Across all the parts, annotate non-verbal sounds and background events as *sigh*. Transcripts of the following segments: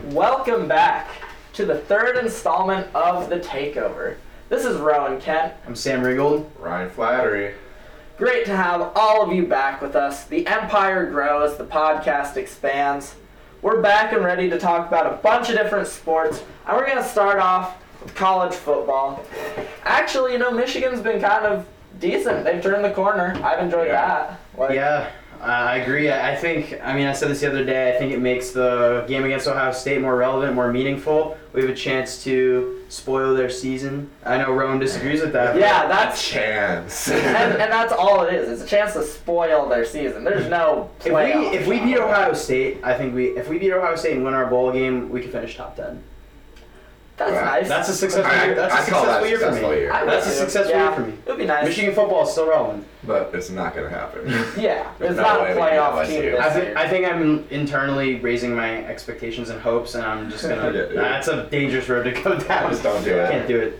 Welcome back to the third installment of The Takeover. This is Rowan Kent. I'm Sam Ringgold. Ryan Flattery. Great to have all of you back with us. The empire grows, the podcast expands. We're back and ready to talk about a bunch of different sports, and we're going to start off with college football. Actually, you know, Michigan's been kind of decent. They've turned the corner. I've enjoyed Yeah. that. Like, Yeah, Uh, I agree. I I think, I mean, I said this the other day, I think it makes the game against Ohio State more relevant, more meaningful. We have a chance to spoil their season. I know Rowan disagrees with that. Yeah, A that's chance. *laughs* and, and that's all it is. It's a chance to spoil their season. There's no If we if we beat Ohio State, I think we if we beat Ohio State and win our bowl game, we can finish top ten. That's Wow. nice. That's a successful I- year. That's a I call that successful year for successful me. year. I would That's a too. successful yeah, year for me. It would be nice. Michigan football is still relevant. but it's not gonna happen. *laughs* Yeah, There's it's no not a way we playoff beat team this I, year. think I think I'm internally raising my expectations and hopes, and I'm just gonna. *laughs* Yeah, yeah. That's a dangerous road to go down. *laughs* Just don't do it. Can't do it.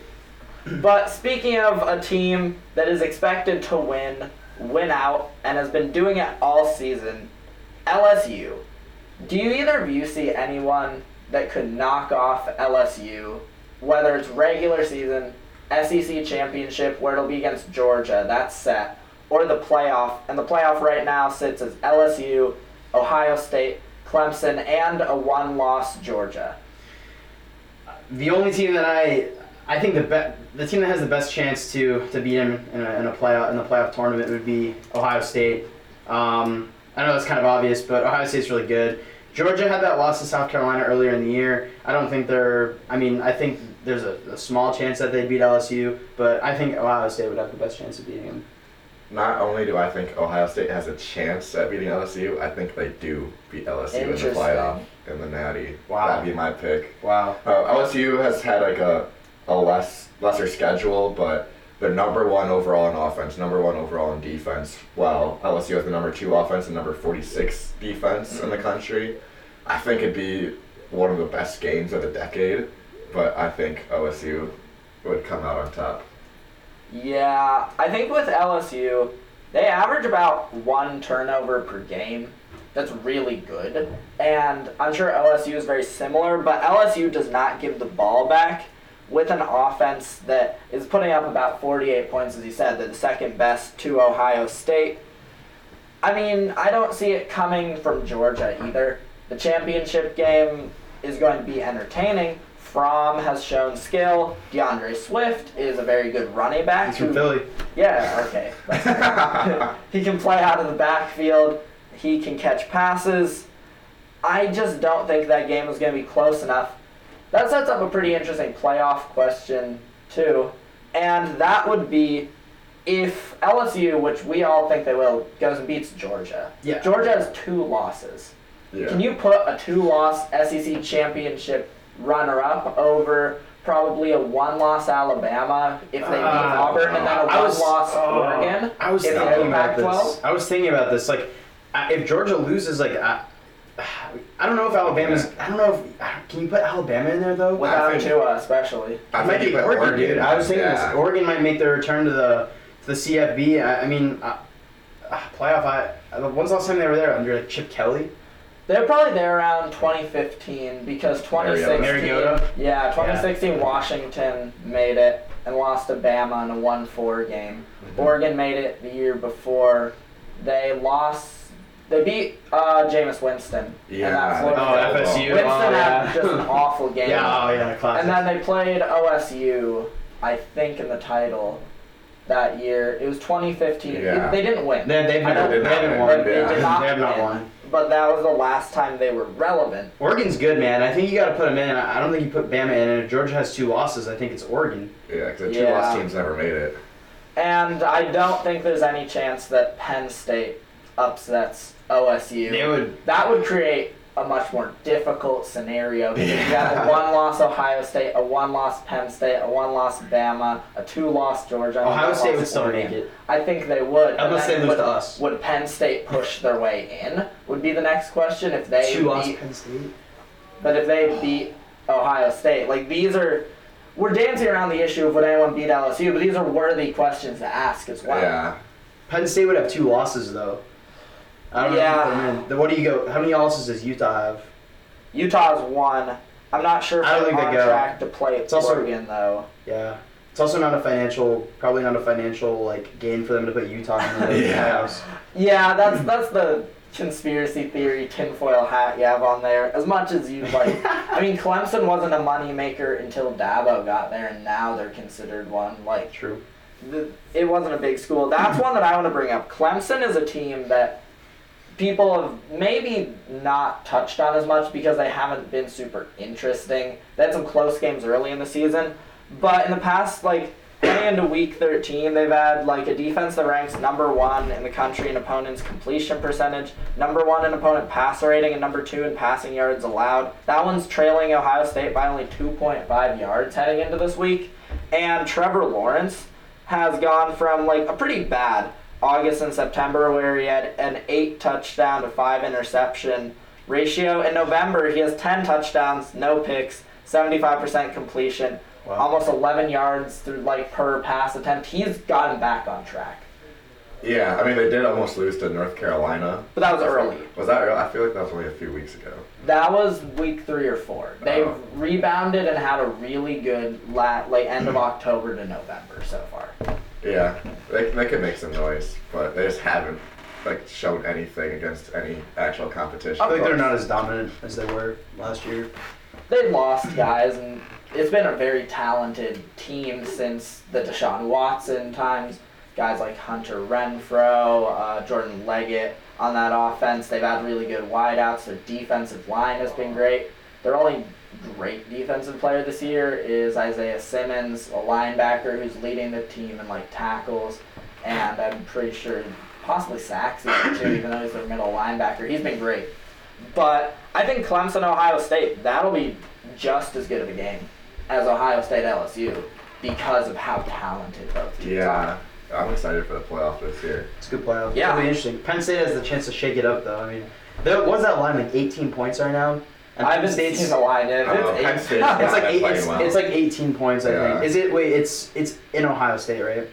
But speaking of a team that is expected to win, win out, and has been doing it all season, LSU. Do you either of you see anyone that could knock off LSU, whether it's regular season, SEC championship, where it'll be against Georgia, that's set, or the playoff? And the playoff right now sits as LSU, Ohio State, Clemson, and a one loss Georgia. The only team that I, I think the be- the team that has the best chance to to beat him in a, in a playoff in the playoff tournament would be Ohio State. Um, I know that's kind of obvious, but Ohio State's really good. Georgia had that loss to South Carolina earlier in the year. I don't think they're. I mean, I think there's a, a small chance that they beat LSU, but I think Ohio State would have the best chance of beating them. Not only do I think Ohio State has a chance at beating LSU, I think they do beat LSU in the playoff in the Natty. Wow. That'd be my pick. Wow. Uh, LSU has had like a, a less lesser schedule, but they're number one overall in offense, number one overall in defense. While LSU has the number two offense and number forty six defense in the mm. country. I think it'd be one of the best games of the decade, but I think OSU would come out on top. Yeah, I think with LSU, they average about one turnover per game. That's really good. And I'm sure LSU is very similar, but LSU does not give the ball back with an offense that is putting up about 48 points, as you said. They're the second best to Ohio State. I mean, I don't see it coming from Georgia either. The championship game is going to be entertaining. Fromm has shown skill. D'Andre Swift is a very good running back. He's from who- Philly. yeah, okay. *laughs* he can play out of the backfield. He can catch passes. I just don't think that game is going to be close enough. That sets up a pretty interesting playoff question, too. And that would be if LSU, which we all think they will, goes and beats Georgia. Yeah. Georgia has two losses. Yeah. Can you put a two loss SEC championship runner up over probably a one loss Alabama if they beat Uh, Auburn and then a I one was- loss oh, Oregon? I was if thinking about this. I was thinking about this. Like, if Georgia loses, like, I, I don't know if Alabama's. I don't know if. Can you put Alabama in there though? Without I especially. I It might think be you put Oregon, dude. I was thinking yeah. this. Oregon might make their return to the to the CFB. I, I mean, uh, uh, playoff. I, uh, when's the last time they were there? Under like, Chip Kelly. They're probably there around 2015 because 2016. Mariota. Yeah, 2016 Washington made it and lost to Bama in a 1-4 game. Mhm. Oregon made it the year before. They lost. They beat uh, Jameis Winston. Yeah. And that Oh, Florida game. FSU. Winston oh, yeah. had just an awful *laughs* game. Yeah. Oh yeah. Classic. And then they played OSU, I think, in the title that year. It was 2015. Yeah. They didn't win. they, they've I never, know they haven't they won. They, they did not They have not win, won. But that was the last time they were relevant. Oregon's good, man. I think you got to put them in. I don't think you put Bama in. And if Georgia has two losses, I think it's Oregon. Yeah, because the two Yeah. lost teams never made it. And I don't think there's any chance that Penn State upsets OSU. They would. that would create a much more difficult scenario because you have a one-loss Ohio State, a one-loss Penn State, a one-loss Bama, a two-loss Georgia. Ohio State would still make it. I think they would. and Unless then they lose would, to us. Would Penn State push their way in? Would be the next question if they Two lost beat. Penn State. But if they beat Ohio State, like these are, we're dancing around the issue of would anyone beat LSU, but these are worthy questions to ask as well. Yeah. Penn State would have two losses though. I don't Yeah. know. If you put in. Then what do you go? How many losses does Utah have? Utah's one. I'm not sure if I don't they're think on they go. track to play It's also- Oregon though. Yeah. It's also not a financial, probably not a financial like gain for them to put Utah in the *laughs* Yeah. playoffs. Yeah, that's that's the conspiracy theory tinfoil hat you have on there. As much as you like, *laughs* I mean, Clemson wasn't a moneymaker until Dabo got there, and now they're considered one. Like, True. the, it wasn't a big school. That's one that I want to bring up. Clemson is a team that people have maybe not touched on as much because they haven't been super interesting. They had some close games early in the season, but in the past, like into week 13, they've had like a defense that ranks number one in the country in opponents' completion percentage, number one in opponent passer rating, and number two in passing yards allowed. That one's trailing Ohio State by only 2.5 yards heading into this week. And Trevor Lawrence has gone from like a pretty bad August and September where he had an eight touchdown to five interception ratio. In November, he has 10 touchdowns, no picks, 75% completion, Wow. almost 11 yards through like per pass attempt. He's gotten back on track. Yeah, I mean they did almost lose to North Carolina. But that was early. Was that real? I feel like that was only a few weeks ago. That was week three or four. They've Oh. rebounded and had a really good late like end of *clears throat* October to November so far. Yeah, they, they could make some noise, but they just haven't like shown anything against any actual competition. I think they're not as dominant as they were last year. they've lost guys, and it's been a very talented team since the Deshaun Watson times. Guys like Hunter Renfrow, uh, Jordan Leggett on that offense. They've had really good wideouts. Their defensive line has been great. They're only great defensive player this year is Isaiah Simmons, a linebacker who's leading the team in like tackles, and I'm pretty sure possibly sacks even too, even though he's their middle linebacker. He's been great. But I think Clemson, Ohio State, that'll be just as good of a game as Ohio State LSU because of how talented both teams are. Yeah, are. I'm excited for the playoff this year. It's a good playoff. Yeah. It'll be interesting. Penn State has the chance to shake it up, though. I mean, there, what's that line like? 18 points right now. I haven't seen the in. I don't know, It's Penn *laughs* eight- It's like eight, it's, well. it's like 18 points, I Yeah. think. Is it? Wait, it's it's in Ohio State, right?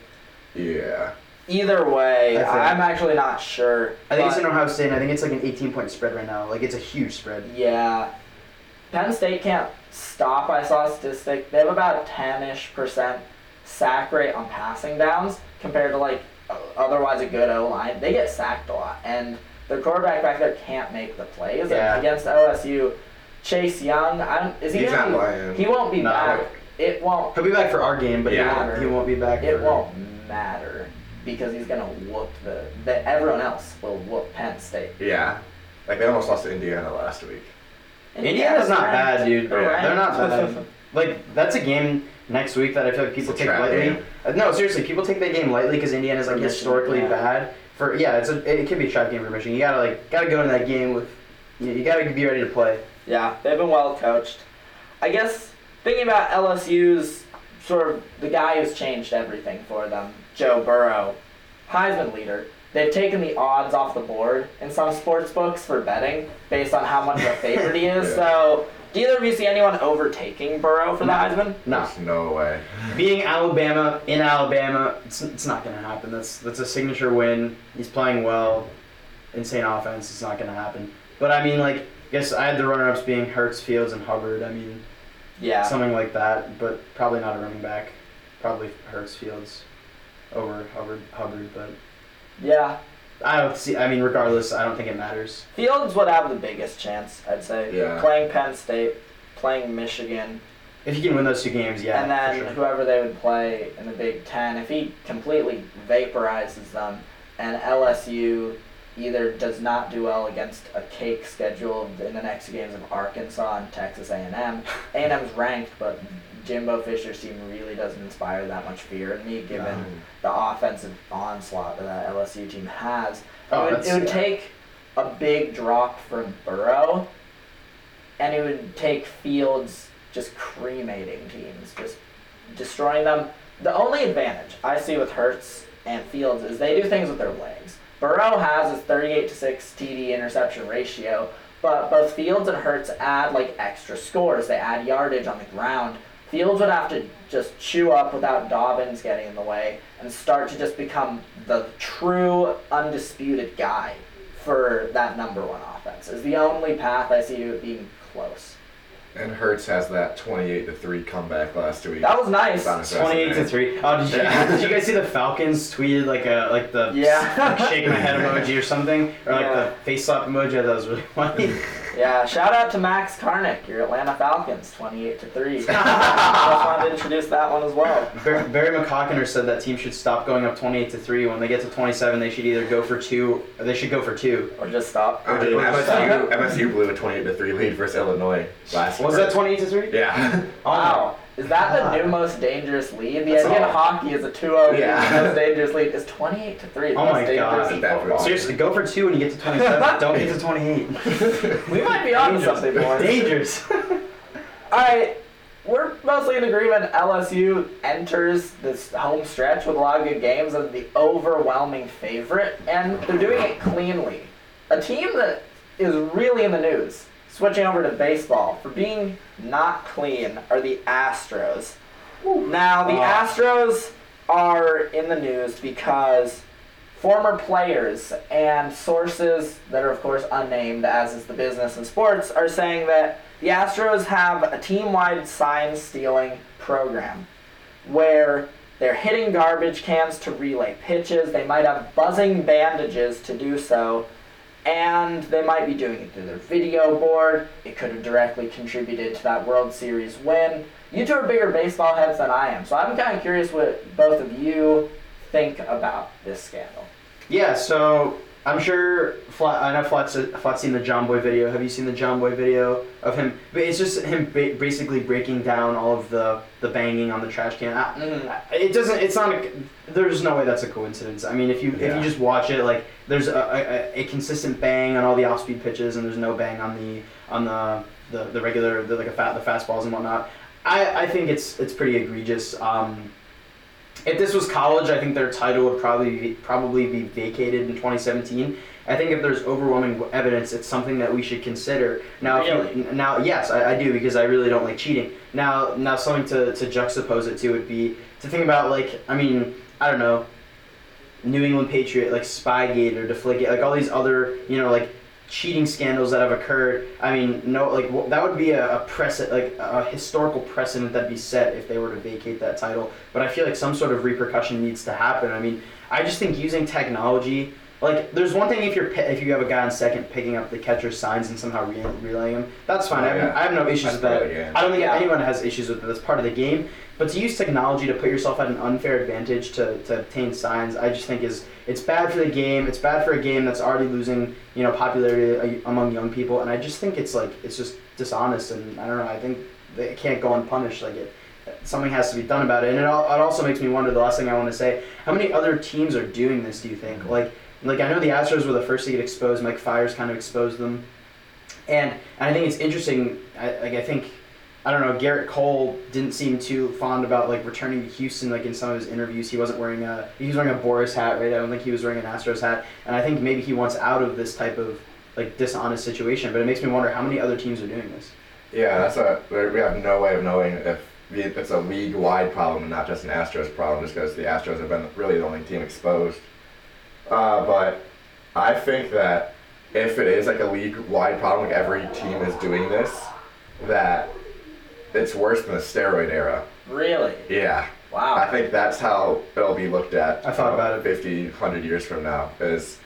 Yeah, Either way, I think- I'm actually not sure. I think it's but- in Ohio State. and I think it's like an 18 point spread right now. Like it's a huge spread. Yeah. Penn State can't stop. I saw a statistic. They have about 10 ish percent sack rate on passing downs compared to like o- otherwise a good O line. They get sacked a lot. And their quarterback back there can't make the plays. And Yeah. against OSU, Chase Young, I'm, is he He's gonna not be, playing. He won't be No. back. It won't. He'll be back for our game, but Yeah. he, won't, he won't be back. It for, won't matter because he's gonna whoop the. the everyone else will whoop Penn State. yeah. Like they almost lost to Indiana last week. Indiana's not ranked. bad, dude. They're They're not bad. *laughs* like that's a game next week that I feel like people take lightly. Uh, no, seriously, people take that game lightly because Indiana's like Michigan, historically yeah. bad. For yeah, it's a it can be a trap game for Michigan. You gotta like gotta go into that game with you, you gotta be ready to play. Yeah, they've been well coached. I guess thinking about LSU's sort of the guy who's changed everything for them, Joe Burrow, Heisman leader. They've taken the odds off the board in some sports books for betting based on how much of a favorite he is. *laughs* Yeah. So, do either of you see anyone overtaking Burrow for the Heisman? No, There's no way. being Alabama in Alabama, it's, it's not gonna happen. That's that's a signature win. He's playing well, insane offense. It's not gonna happen. But I mean, like, I guess I had the runner-ups being Hurts, Fields, and Hubbard. I mean, Yeah. something like that. But probably not a running back. Probably Hurts, Fields, over Hubbard, Hubbard. But Yeah. I don't see. I mean, regardless, I don't think it matters. Fields would have the biggest chance, I'd say. Yeah. Playing Penn State, playing Michigan, If he can win those two games, yeah. and then sure. whoever they would play in the Big Ten, if he completely vaporizes them, and LSU either does not do well against a cake schedule in the next games of Arkansas and Texas A&M. A&M's ranked, but Jimbo Fisher's team really doesn't inspire that much fear in me, given No. the offensive onslaught that that LSU team has. Oh, it would, it would yeah. take a big drop from Burrow, and it would take Fields just cremating teams, just destroying them. The only advantage I see with Hurts and Fields is they do things with their legs. Burrow has his 38 to 6 TD interception ratio, but both Fields and Hurts add like extra scores. They add yardage on the ground. Fields would have to just chew up without Dobbins getting in the way and start to just become the true undisputed guy for that number one offense. Is the only path I see to it being close. And Hurts has that 28 to 3 comeback last week. That was nice. Twenty-eight to three. Oh, did you, Yeah. did you guys see the Falcons tweeted like a like the Yeah. like shake my head emoji or something, or like Yeah. the face slap emoji? That was really *laughs* funny. Yeah, shout out to Max Karnick, your Atlanta Falcons, 28 to 3. *laughs* Just wanted to introduce that one as well. Bar- Barry McCockiner said that teams should stop going up twenty-eight to three. When they get to twenty-seven, they should either go for two. Or they should go for two. Or just stop. I mean, Or just stop. MSU, MSU blew a 28 to 3 lead versus Illinois last Was year. that twenty-eight to three? Yeah. Wow. *laughs* Is that the uh, new most dangerous lead? The That's idea in all. hockey is a 2-0. Yeah. The most dangerous lead is 28 to 3. The Oh most my dangerous God. in That football. Seriously, go for two when you get to twenty-seven. *laughs* Don't get to twenty-eight. We might be on to something, boys. Dangerous. *laughs* Alright, we're mostly in agreement. LSU enters this home stretch with a lot of good games as the overwhelming favorite, and they're doing it cleanly. A team that is really in the news, switching over to baseball, for being not clean are the Astros. Now, the. Astros are in the news because former players and sources that are, of course, unnamed, as is the business and sports, are saying that the Astros have a team wide sign stealing program where they're hitting garbage cans to relay pitches, they might have buzzing bandages to do so, and they might be doing it through their video board. It could have directly contributed to that World Series win. You two are bigger baseball heads than I am, so I'm kind of curious what both of you think about this scandal. Yeah, so I'm sure Flat. I know Flat's, Flat's seen the Jomboy video. Have you seen the Jomboy video of him? But it's just him ba- basically breaking down all of the the banging on the trash can. I, Mm. it doesn't. It's not. A, there's no way that's a coincidence. I mean, if you if you just watch it, like there's a, a, a consistent bang on all the off speed pitches, and there's no bang on the on the the, the regular the, like a fat the fastballs and whatnot. I, I think it's it's pretty egregious. Um, if this was college, I think their title would probably be, probably be vacated in 2017. I think if there's overwhelming evidence, it's something that we should consider. Now, if you- now, yes, I, I do because I really don't like cheating. Now, now something to, to juxtapose it to would be to think about like I mean I don't know, New England Patriot like Spygate or Deflategate, like all these other you know like cheating scandals that have occurred. I mean, no, like that would be a, a precedent, like a historical precedent that'd be set if they were to vacate that title. But I feel like some sort of repercussion needs to happen. I mean, I just think using technology. Like, there's one thing if you're if you have a guy on second picking up the catcher's signs and somehow re- relaying them, that's fine. Oh, I, have. I have no issues That's with that. part of. I don't think Yeah. anyone has issues with it. That's part of the game. But to use technology to put yourself at an unfair advantage to, to obtain signs, I just think is it's bad for the game. It's bad for a game that's already losing, you know, popularity uh, among young people. And I just think it's like it's just dishonest. And I don't know. I think it can't go unpunished. Like it, something has to be done about it. And it, al- it also makes me wonder. The last thing I want to say: How many other teams are doing this? Do you think? Like, like I know the Astros were the first to get exposed. Mike Fiers kind of exposed them. And, and I think it's interesting. I, like I think I don't know. Gerrit Cole didn't seem too fond about like returning to Houston. Like in some of his interviews, he wasn't wearing a he was wearing a Boras hat, right? I don't think he was wearing an Astros hat. And I think maybe he wants out of this type of like dishonest situation. But it makes me wonder how many other teams are doing this. Yeah, that's a. We have no way of knowing if it's a league-wide problem and not just an Astros problem, just because the Astros have been really the only team exposed. Uh, but I think that if it is like a league-wide problem, like every team is doing this, that it's worse than the steroid era. Really? Yeah. Wow. I think that's how it'll be looked at. I thought about it. 50, 100 years from now. Is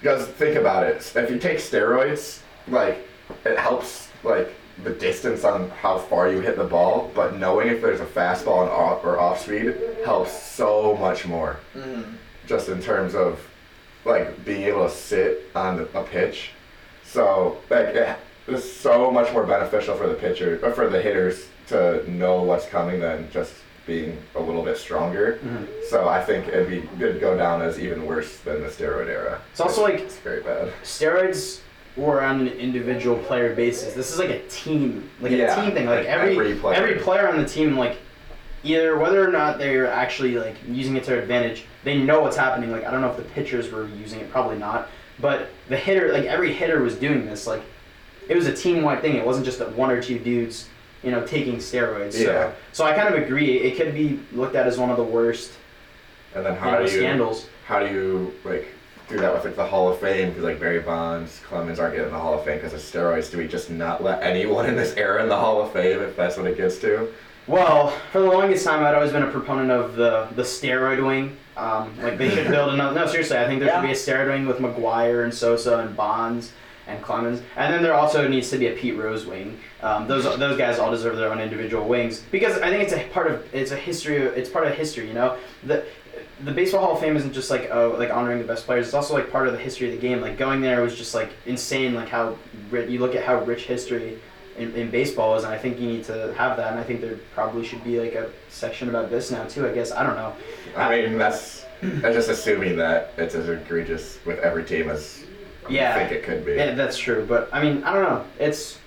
because think about it. If you take steroids, like it helps like the distance on how far you hit the ball, but knowing if there's a fastball and off or off speed helps so much more. Mm. Just in terms of like being able to sit on the, a pitch. So like it, it's so much more beneficial for the pitcher, or for the hitters to know what's coming than just being a little bit stronger. Mm-hmm. So I think it'd be it'd go down as even worse than the steroid era. It's also like It's very bad. steroids were on an individual player basis. This is like a team, like Yeah, a team thing. Like, like every every player. every player on the team, like either whether or not they're actually like using it to their advantage, they know what's happening. Like I don't know if the pitchers were using it, probably not. But the hitter, like every hitter was doing this. Like it was a team wide thing. It wasn't just that one or two dudes, you know, taking steroids. Yeah. So, so I kind of agree. It could be looked at as one of the worst And then you how know, do you scandals. how do you like do that with like the Hall of Fame because like Barry Bonds, Clemens aren't getting the Hall of Fame because of steroids. Do we just not let anyone in this era in the Hall of Fame if that's what it gets to? Well, for the longest time, I'd always been a proponent of the the steroid wing. Um, like they should build another. No, seriously, I think there should be a steroid wing with McGwire and Sosa and Bonds and Clemens, and then there also needs to be a Pete Rose wing. Um, those those guys all deserve their own individual wings because I think it's a part of it's a history. It's part of history. You know the. The Baseball Hall of Fame isn't just like oh like honoring the best players. It's also like part of the history of the game. Like going there was just like insane. Like how you look at how rich history in, in baseball is, and I think you need to have that. And I think there probably should be like a section about this now too. I guess I don't know. I mean, that's that's just assuming that it's as egregious with every team as Yeah. I think it could be. Yeah, that's true. But I mean, I don't know. It's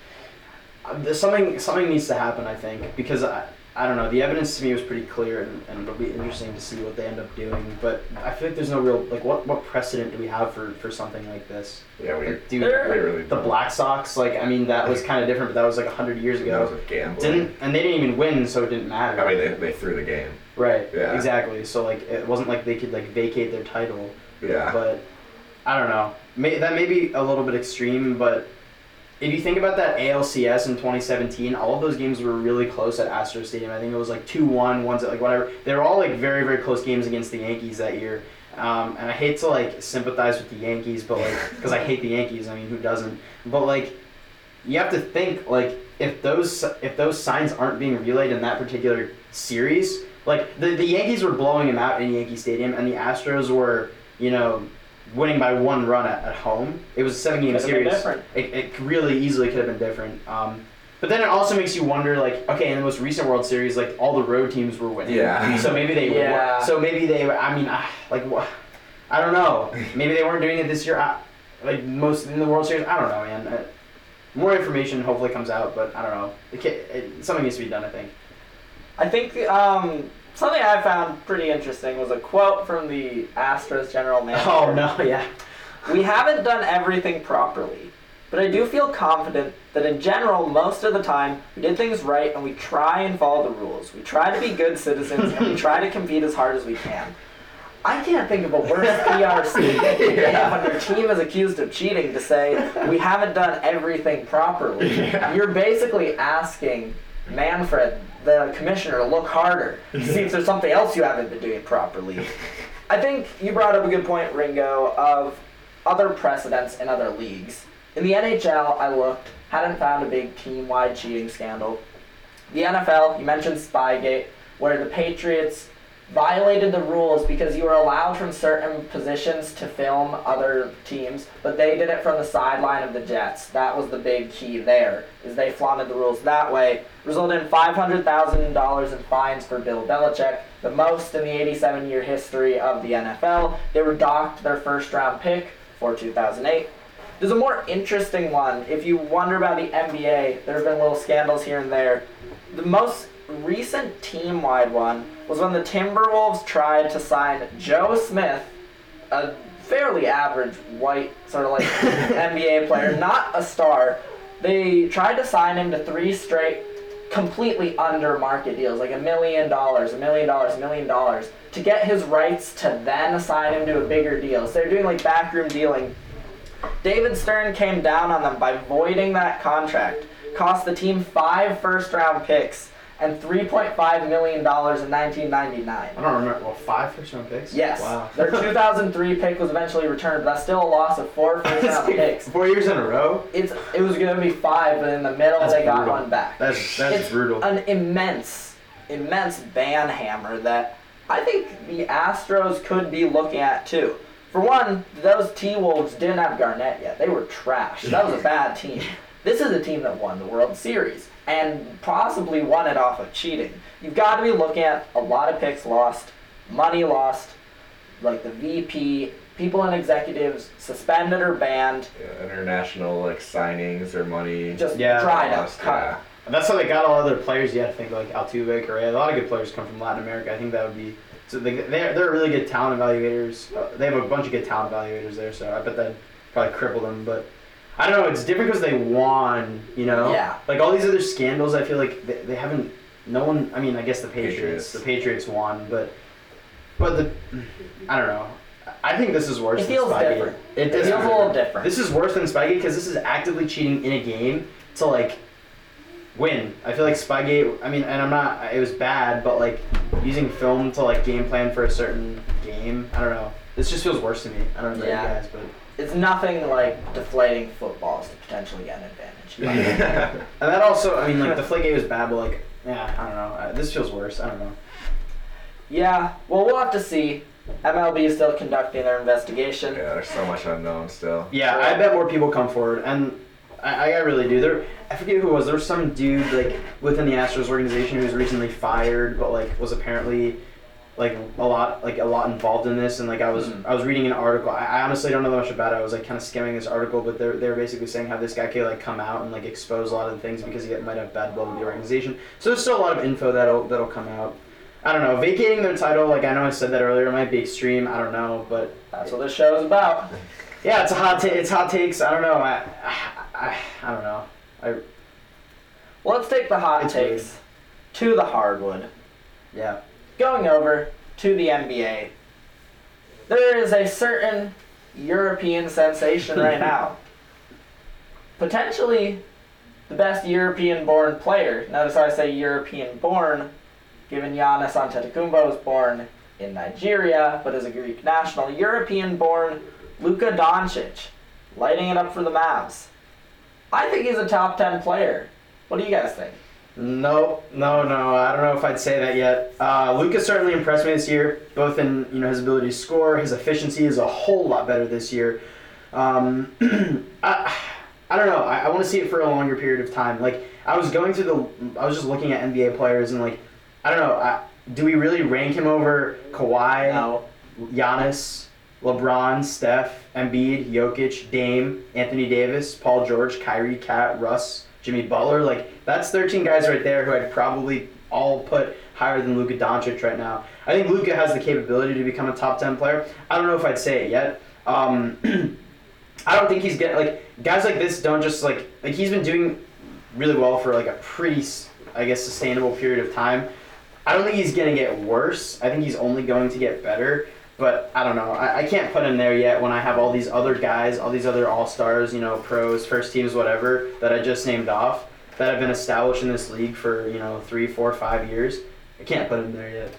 uh, there's something something needs to happen. I think because I. I don't know. The evidence to me was pretty clear, and, and it'll be interesting to see what they end up doing. But I feel like there's no real like what what precedent do we have for, for something like this? yeah, we, Like, dude, There- we really the. Black Sox, like I mean, that was kind of different, but that was like hundred years ago. That was ago. with gambling. Didn't and they didn't even win, so it didn't matter. I mean, they, they threw the game. Right. Yeah. Exactly. So like it wasn't like they could like vacate their title, Yeah. but I don't know. May, that may be a little bit extreme, but if you think about that ALCS in 2017, all of those games were really close at Astro Stadium. I think it was like 2-1, ones at like whatever. They were all like very very close games against the Yankees that year. Um, and I hate to like sympathize with the Yankees, but like *laughs* because I hate the Yankees. I mean, who doesn't? But like you have to think like if those if those signs aren't being relayed in that particular series, like the the Yankees were blowing them out in Yankee Stadium, and the Astros were you know winning by one run at, at home. It was a seven game series. It, it really easily could have been different. Um, but then it also makes you wonder, like, okay, in the most recent World Series, like all the road teams were winning. Yeah. So maybe they. Yeah. Were, so maybe they. I mean, ah, like, what? I don't know. Maybe they weren't doing it this year. I, like most in the World Series. I don't know, man. Uh, more information hopefully comes out, but I don't know. It, ca- it, something needs to be done. I think. I think um, something I found pretty interesting was a quote from the Astros general oh, manager. Oh no! Yeah. We haven't done everything properly, but I do feel confident that in general, most of the time, we did things right and we try and follow the rules. We try to be good citizens and we try to compete as hard as we can. I can't think of a worse PR statement to when your team is accused of cheating to say we haven't done everything properly. *laughs* Yeah. You're basically asking Manfred, the commissioner, to look harder to see if there's something else you haven't been doing properly. I think you brought up a good point, Ringo, of other precedents in other leagues. In the NHL, I looked, hadn't found a big team-wide cheating scandal. The NFL, you mentioned Spygate, where the Patriots violated the rules because you were allowed from certain positions to film other teams, but they did it from the sideline of the Jets. That was the big key there, is they flaunted the rules that way. Resulted in $500,000 in fines for Bill Belichick, the most in the 87-year history of the NFL. They were docked their first-round pick for 2008. There's a more interesting one. If you wonder about the NBA, there have been little scandals here and there. The most recent team wide one was when the Timberwolves tried to sign Joe Smith, a fairly average white, sort of like *laughs* NBA player, not a star. They tried to sign him to three straight, completely under market deals, like a million dollars, a million dollars, a million dollars, to get his rights to then assign him to a bigger deal. So they're doing like backroom dealing. David Stern came down on them by voiding that contract, cost the team five first round picks and $3.5 million in 1999. I don't remember. Well, five first round picks. Yes. Wow. Their *laughs* 2003 pick was eventually returned, but that's still a loss of four first round *laughs* picks. Four years in a row. It's it was gonna be five, but in the middle That's they got one back. That's that's it's brutal. An immense, immense ban hammer that I think the Astros could be looking at too. For one, those T Wolves didn't have Garnett yet. They were trash. That was a *laughs* bad team. This is a team that won the World Series and possibly won it off of cheating. You've got to be looking at a lot of picks lost, money lost, like the VP, people and executives suspended or banned, Yeah, international like signings or money. just Yeah. dried up, lost, cut. yeah. That's how they got all other players. You have to think like Altuve, Correa. A lot of good players come from Latin America. I think that would be. So they, they're, they're really good talent evaluators. Uh, they have a bunch of good talent evaluators there, so I bet that probably crippled them. But I don't know. It's different because they won. You know. Yeah. Like all these other scandals, I feel like they, they haven't. No one. I mean, I guess the Patriots. Patriots. The Patriots won, but but the. I don't know. I think this is worse. It feels Spygate. different. It It does feels a little different. This is worse than Spygate because this is actively cheating in a game to like win. I feel like Spygate. I mean, and I'm not. It was bad, but like using film to like game plan for a certain game. I don't know. This just feels worse to me. I don't know about Yeah. you guys, but It's nothing like deflating footballs to potentially get an advantage. *laughs* yeah. *laughs* and that also. I mean, like the Flake was bad, but like yeah, I don't know. Uh, This feels worse. I don't know. Yeah, well, we'll have to see. MLB is still conducting their investigation. Yeah, there's so much unknown still. Yeah, I bet more people come forward, and I, I really do. There, I forget who it was. There was some dude like within the Astros organization who was recently fired, but like was apparently like a lot like a lot involved in this. And like I was Mhm. I was reading an article. I, I honestly don't know that much about it. I was like kind of skimming this article, but they're they're basically saying how this guy could like come out and like expose a lot of the things because he might have bad blood with the organization. So there's still a lot of info that'll that'll come out. I don't know. Vacating their title, like I know I said that earlier, might be extreme. I don't know, but That's what this show is about. yeah, it's a hot. Ta- it's hot takes. I don't know. I, I, I don't know. I Well, let's take the hot It's takes to the hardwood. yeah. Going over to the NBA. There is a certain European sensation right *laughs* now. Potentially the best European born player. Notice how I say European born, given Giannis Antetokounmpo was born in Nigeria, but is a Greek national. European born Luka Doncic, lighting it up for the Mavs. I think he's a top 10 player. What do you guys think? No, no, no. I don't know if I'd say that yet. Uh, Luka certainly impressed me this year, both in you know his ability to score, his efficiency is a whole lot better this year. Um, *clears throat* I, I don't know. I, I want to see it for a longer period of time. Like I was going through the, I was just looking at NBA players and like, I don't know. I, do we really rank him over Kawhi? No. Giannis, LeBron, Steph, Embiid, Jokic, Dame, Anthony Davis, Paul George, Kyrie, Cat, Russ, Jimmy Butler. Like that's 13 guys right there who I'd probably all put higher than Luka Doncic right now. I think Luka has the capability to become a top 10 player. I don't know if I'd say it yet. Um, *clears throat* I don't think he's getting like guys like this don't just like like he's been doing really well for like a pretty I guess sustainable period of time. I don't think he's gonna get worse. I think he's only going to get better. But I don't know. I, I can't put him there yet when I have all these other guys, all these other all stars, you know, pros, first teams, whatever, that I just named off, that have been established in this league for, you know, three, four, five years. I can't put him there yet.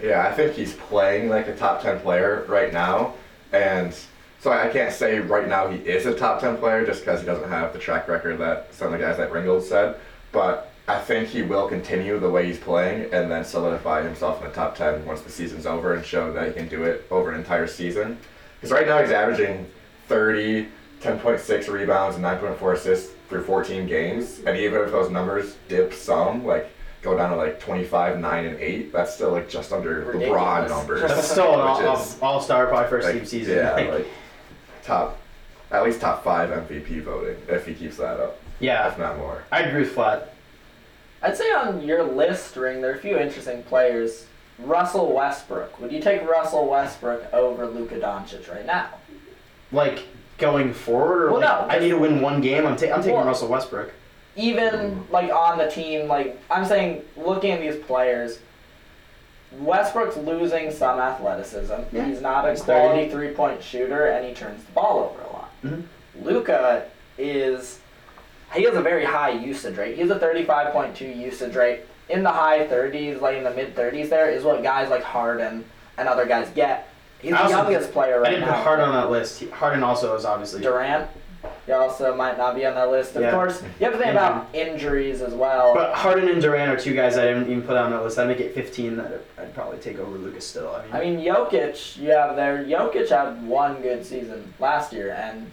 Yeah, I think he's playing like a top 10 player right now. And so I can't say right now he is a top 10 player just because he doesn't have the track record that some of the guys like Ringgold said. But I think he will continue the way he's playing and then solidify himself in the top 10 once the season's over and show that he can do it over an entire season. Because right now he's averaging 30, 10.6 rebounds, and 9.4 assists through 14 games. And even if those numbers dip some, like go down to like 25, 9, and 8, that's still like just under LeBron Ridiculous. numbers. That's still an all, all star probably first like, team season. Yeah, Like, *laughs* like top, at least top five MVP voting if he keeps that up, yeah, if not more. I agree with Flat. I'd say on your list, Ring, there are a few interesting players. Russell Westbrook. Would you take Russell Westbrook over Luka Doncic right now? Like, going forward, or Well, like, no, I need to win one game, I'm, ta- I'm taking Well- Russell Westbrook. Even like on the team, like I'm saying, looking at these players, Westbrook's losing some athleticism. Yeah, He's not a he's quality three-point shooter, and he turns the ball over a lot. Mhm. Luca is he has a very high usage rate. He has a 35.2 usage rate. In the high 30s, like in the mid 30s, there is what guys like Harden and other guys get. He's I the also- youngest player right I didn't now. put Harden on that list. Harden also is obviously. Durant. He also might not be on that list. Of Yeah. course, you have to think mm-hmm. about injuries as well. But Harden and Durant are two guys I didn't even put on that list. I'd make it 15 that I'd probably take over Lucas still. I mean, I mean, Jokic, you have there. Jokic had one good season last year, and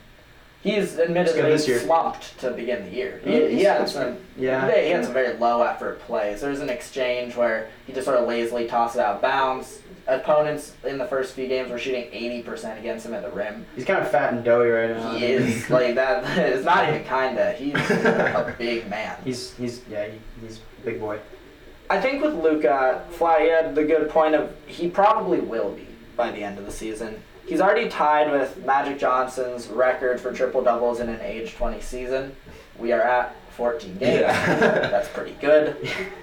he's admittedly this year. slumped to begin the year. He, Mm, he had some. yeah. He had some very low effort plays. There was an exchange where he just sort of lazily tossed it out of bounds. Opponents in the first few games were shooting 80% against him at the rim. He's kind of fat and doughy right now. He is like that. *laughs* It's not even *laughs* kinda. He's a big man. He's he's yeah he, he's a big boy. I think with Luka, Fly had the good point of he probably will be by the end of the season. He's already tied with Magic Johnson's record for triple doubles in an age 20 season. We are at 14 games. Yeah. *laughs* That's pretty good.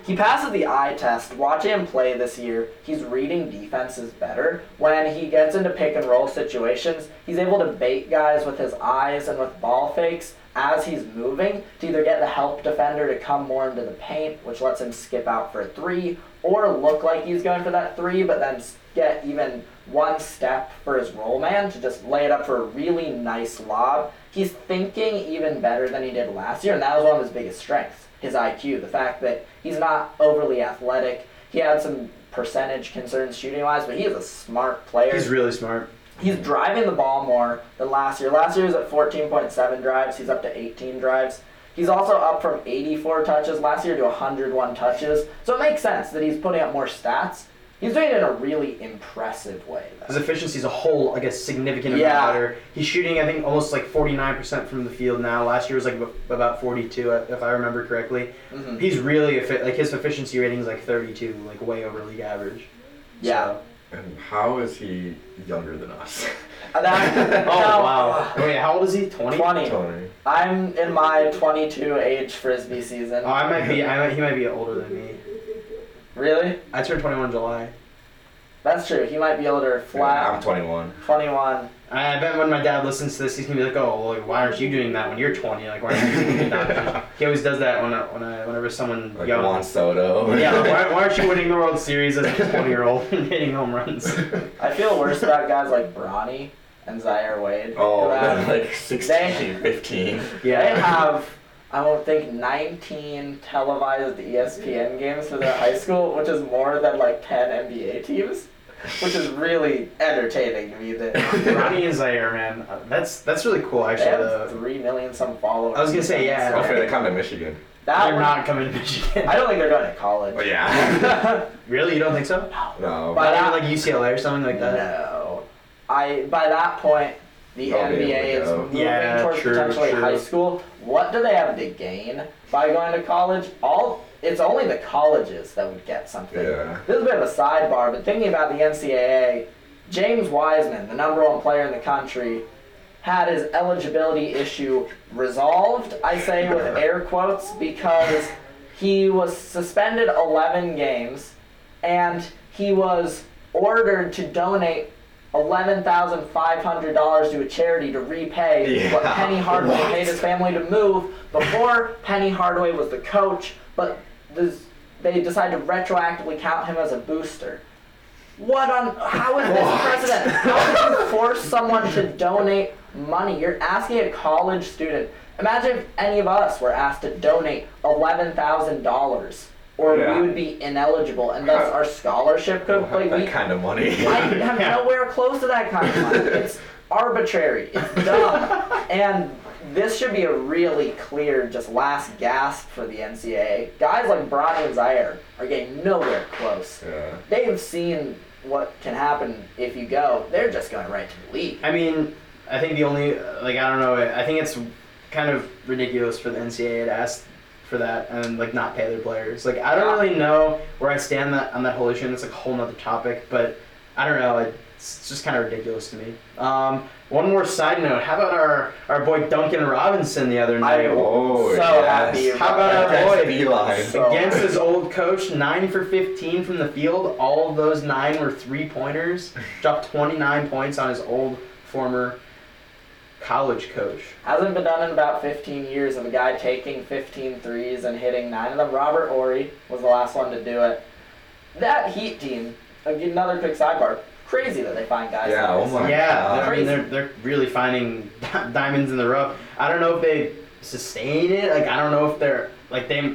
He passes the eye test. Watching him play this year, he's reading defenses better. When he gets into pick and roll situations, he's able to bait guys with his eyes and with ball fakes as he's moving to either get the help defender to come more into the paint, which lets him skip out for a three, or look like he's going for that three, but then get even one step for his roll man to just lay it up for a really nice lob. He's thinking even better than he did last year, and that was one of his biggest strengths his IQ. The fact that he's not overly athletic. He had some percentage concerns shooting wise, but he is a smart player He's really smart. he's driving the ball more than last year. Last year he was at 14.7 drives. He's up to 18 drives. He's also up from 84 touches last year to 101 touches. So it makes sense that he's putting up more stats. He's doing it in a really impressive way. His efficiency is a whole, like a significant Yeah. amount better. He's shooting, I think, almost like 49% from the field now. Last year was like ab- about 42, uh, if I remember correctly. Mm-hmm. He's really effi- like his efficiency rating is like 32, like way over league average. Yeah. And how is he younger than us? That- *laughs* Oh now, wow! Wait, how old is he? 20? 20. Tony. I'm in my 22 age frisbee season. Oh, I might be. I might, he might be older than me. Really? I turned 21 in July. That's true. He might be older. Yeah, Flat. I'm 21. 21. I bet when my dad listens to this, he's gonna be like, "Oh, well, why aren't you doing that when you're 20? Like, why aren't you doing that?" he always does that when I, when I, whenever someone Like young. Juan Soto. Yeah, like, why, why aren't you winning the World Series as a 20 year old and hitting home runs? I feel worse about guys like Bronny and Zaire Wade. Oh, who have- *laughs* like 16, 15. They Yeah. have, I don't think, 19 televised ESPN games for their high school, which is more than like 10 NBA teams, which is really entertaining to me. That *laughs* Bronny and Zaire, man, uh, that's that's really cool. they Actually, have though. three million some followers. I was gonna say, yeah. Hopefully they come to Michigan. That They're would- not coming to Michigan. I don't think they're going to college. Oh, yeah. *laughs* Really, you don't think so? no. But- Not even like UCLA or something like that. No. I by that point the They'll NBA is moving Yeah, towards true, potentially true. high school. What do they have to gain by going to college? All it's only the colleges that would get something. Yeah. This is a bit of a sidebar, but thinking about the NCAA, James Wiseman, the number one player in the country, had his eligibility issue resolved. I say with *laughs* air quotes because he was suspended 11 games and he was ordered to donate $11,500 to a charity to repay what Penny Hardaway What? paid his family to move before Penny Hardaway was the coach, but this, they decided to retroactively count him as a booster. What on? How is this What? precedent? How could you force someone to donate money? You're asking a college student. Imagine if any of us were asked to donate eleven thousand dollars, or Yeah. we would be ineligible, and thus our scholarship could. Don't Like have we, that kind of money. I have *laughs* nowhere close to that kind of money. *laughs* It's arbitrary. It's dumb. and this should be a really clear, just last gasp for the NCAA. Guys like Bronny and Zaire are getting nowhere close. yeah. They've seen what can happen if you go. They're just going right to the league. I mean, I think the only like I don't know. I think it's kind of ridiculous for the NCAA to ask for that and like not pay their players. Like I don't really know where I stand that on that whole issue. And it's like a whole nother topic, but I don't know. It's just kind of ridiculous to me. Um, one more side note. How about our our boy Duncan Robinson the other night? I- Oh, So yes. happy How about our Against boy? Beilein. So- Against his old coach, 9 for 15 from the field. All of those 9 were three pointers. Dropped 29 points on his old former college coach. Hasn't been done in about 15 years of a guy taking 15 threes and hitting nine of them. Robert Horry was the last one to do it. That Heat team, another quick sidebar, crazy that they find guys Yeah, like oh my Yeah, God. I mean, they're, they're really finding diamonds in the rough. I don't know if they sustain it. Like, I don't know if they're, like, they,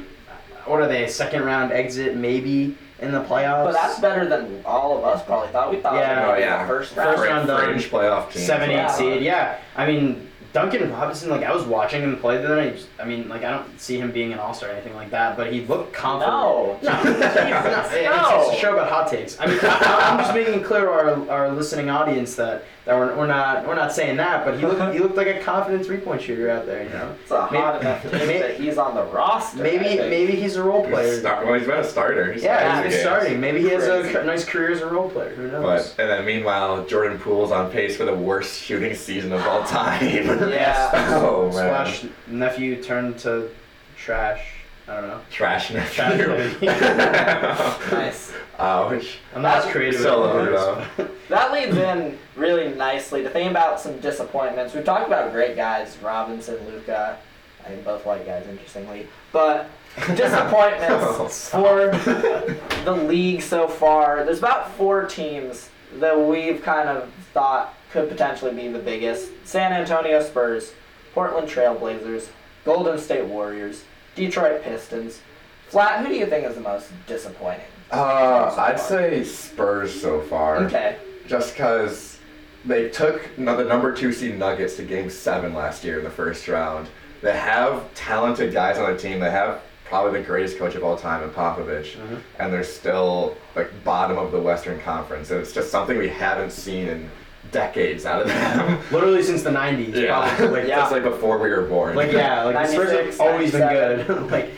what are they, second round exit maybe in the playoffs? But that's better than all of us probably thought. We thought Yeah. they were Oh, yeah. the first First round. round done. Fringe playoff team. seven, eight Yeah. seed. Yeah, I mean Duncan Robinson. Like I was watching him play the other night. I mean, like I don't see him being an all star or anything like that, but he looked confident. No. no, *laughs* he's not. *laughs* It- No. It's, it's a show about hot takes. I mean, I, I'm just making it clear to our, our listening audience that, that we're, we're not we're not saying that, but he looked he looked like a confident three point shooter out there. You know, It's a hot Maybe- enough team maybe- that he's on the roster. Maybe maybe he's a role He's player. start, well, he's been a starter. He's yeah, started he's starting. Maybe he has a Crazy. c- nice career as a role player. Who knows? But and then meanwhile, Jordan Poole's on pace for the worst shooting season of all time. *laughs* Yeah. *laughs* oh man. Splash nephew turned to trash. I don't know. Trash Trash nephew. *laughs* Nice. Ouch. I'm not as That's creative. so as though. *laughs* That leads in really nicely to think about some disappointments. We've talked about great guys, Robinson, Luka, I think both white guys, interestingly. But *laughs* disappointments for *laughs* the league so far. There's about four teams that we've kind of thought could potentially be the biggest. San Antonio Spurs, Portland Trailblazers, Golden State Warriors, Detroit Pistons. Flat, who do you think is the most disappointing? Uh, I'd say Spurs so far. Okay. Just because they took the number two seed Nuggets to Game Seven last year in the first round. They have talented guys on the team. They have probably the greatest coach of all time in Popovich, Mhm. and they're still like bottom of the Western Conference. And it's just something we haven't seen in decades out of them. *laughs* Literally since the '90s. yeah, Probably. like Yeah. just like before we were born. Like yeah, like the Spurs have always been good. *laughs* like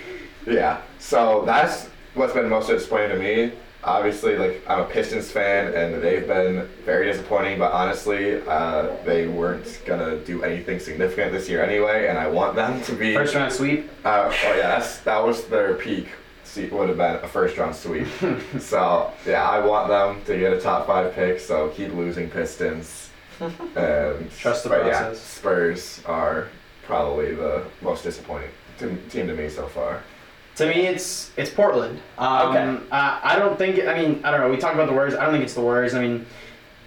Yeah. So that's what's been most disappointing to me. Obviously, like I'm a Pistons fan, and they've been very disappointing. But honestly, uh, they weren't gonna do anything significant this year anyway, and I want them to be. first round sweep. Uh, oh yeah, that's that was their peak. See, would have been a first round sweep. *laughs* so yeah, I want them to get a top five pick. So keep losing Pistons. *laughs* And Trust the but yeah, process. Spurs are probably the most disappointing team team to me so far. To me, it's it's Portland. Um, Okay. Uh, I don't think. I mean, I don't know. We talked about the Warriors. I don't think it's the Warriors. I mean,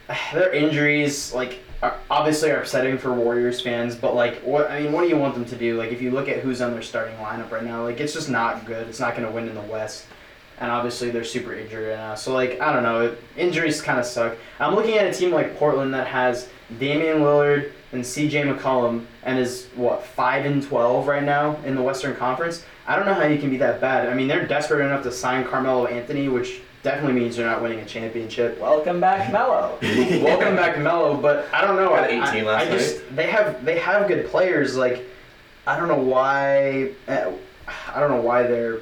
*sighs* their injuries, like, are obviously are upsetting for Warriors fans. But like, what I mean, what do you want them to do? Like, if you look at who's on their starting lineup right now, like, it's just not good. It's not going to win in the West. And obviously, they're super injured right now. So like, I don't know. Injuries kind of suck. I'm looking at a team like Portland that has Damian Lillard and C.J. McCollum and is what five and twelve right now in the Western Conference. I don't know how you can be that bad. I mean, they're desperate enough to sign Carmelo Anthony, which definitely means they're not winning a championship. Welcome back, Melo. *laughs* Welcome back, Melo, but I don't know. Had I, 18 I, last I just they have they have good players. Like I don't know why. uh, I don't know why they're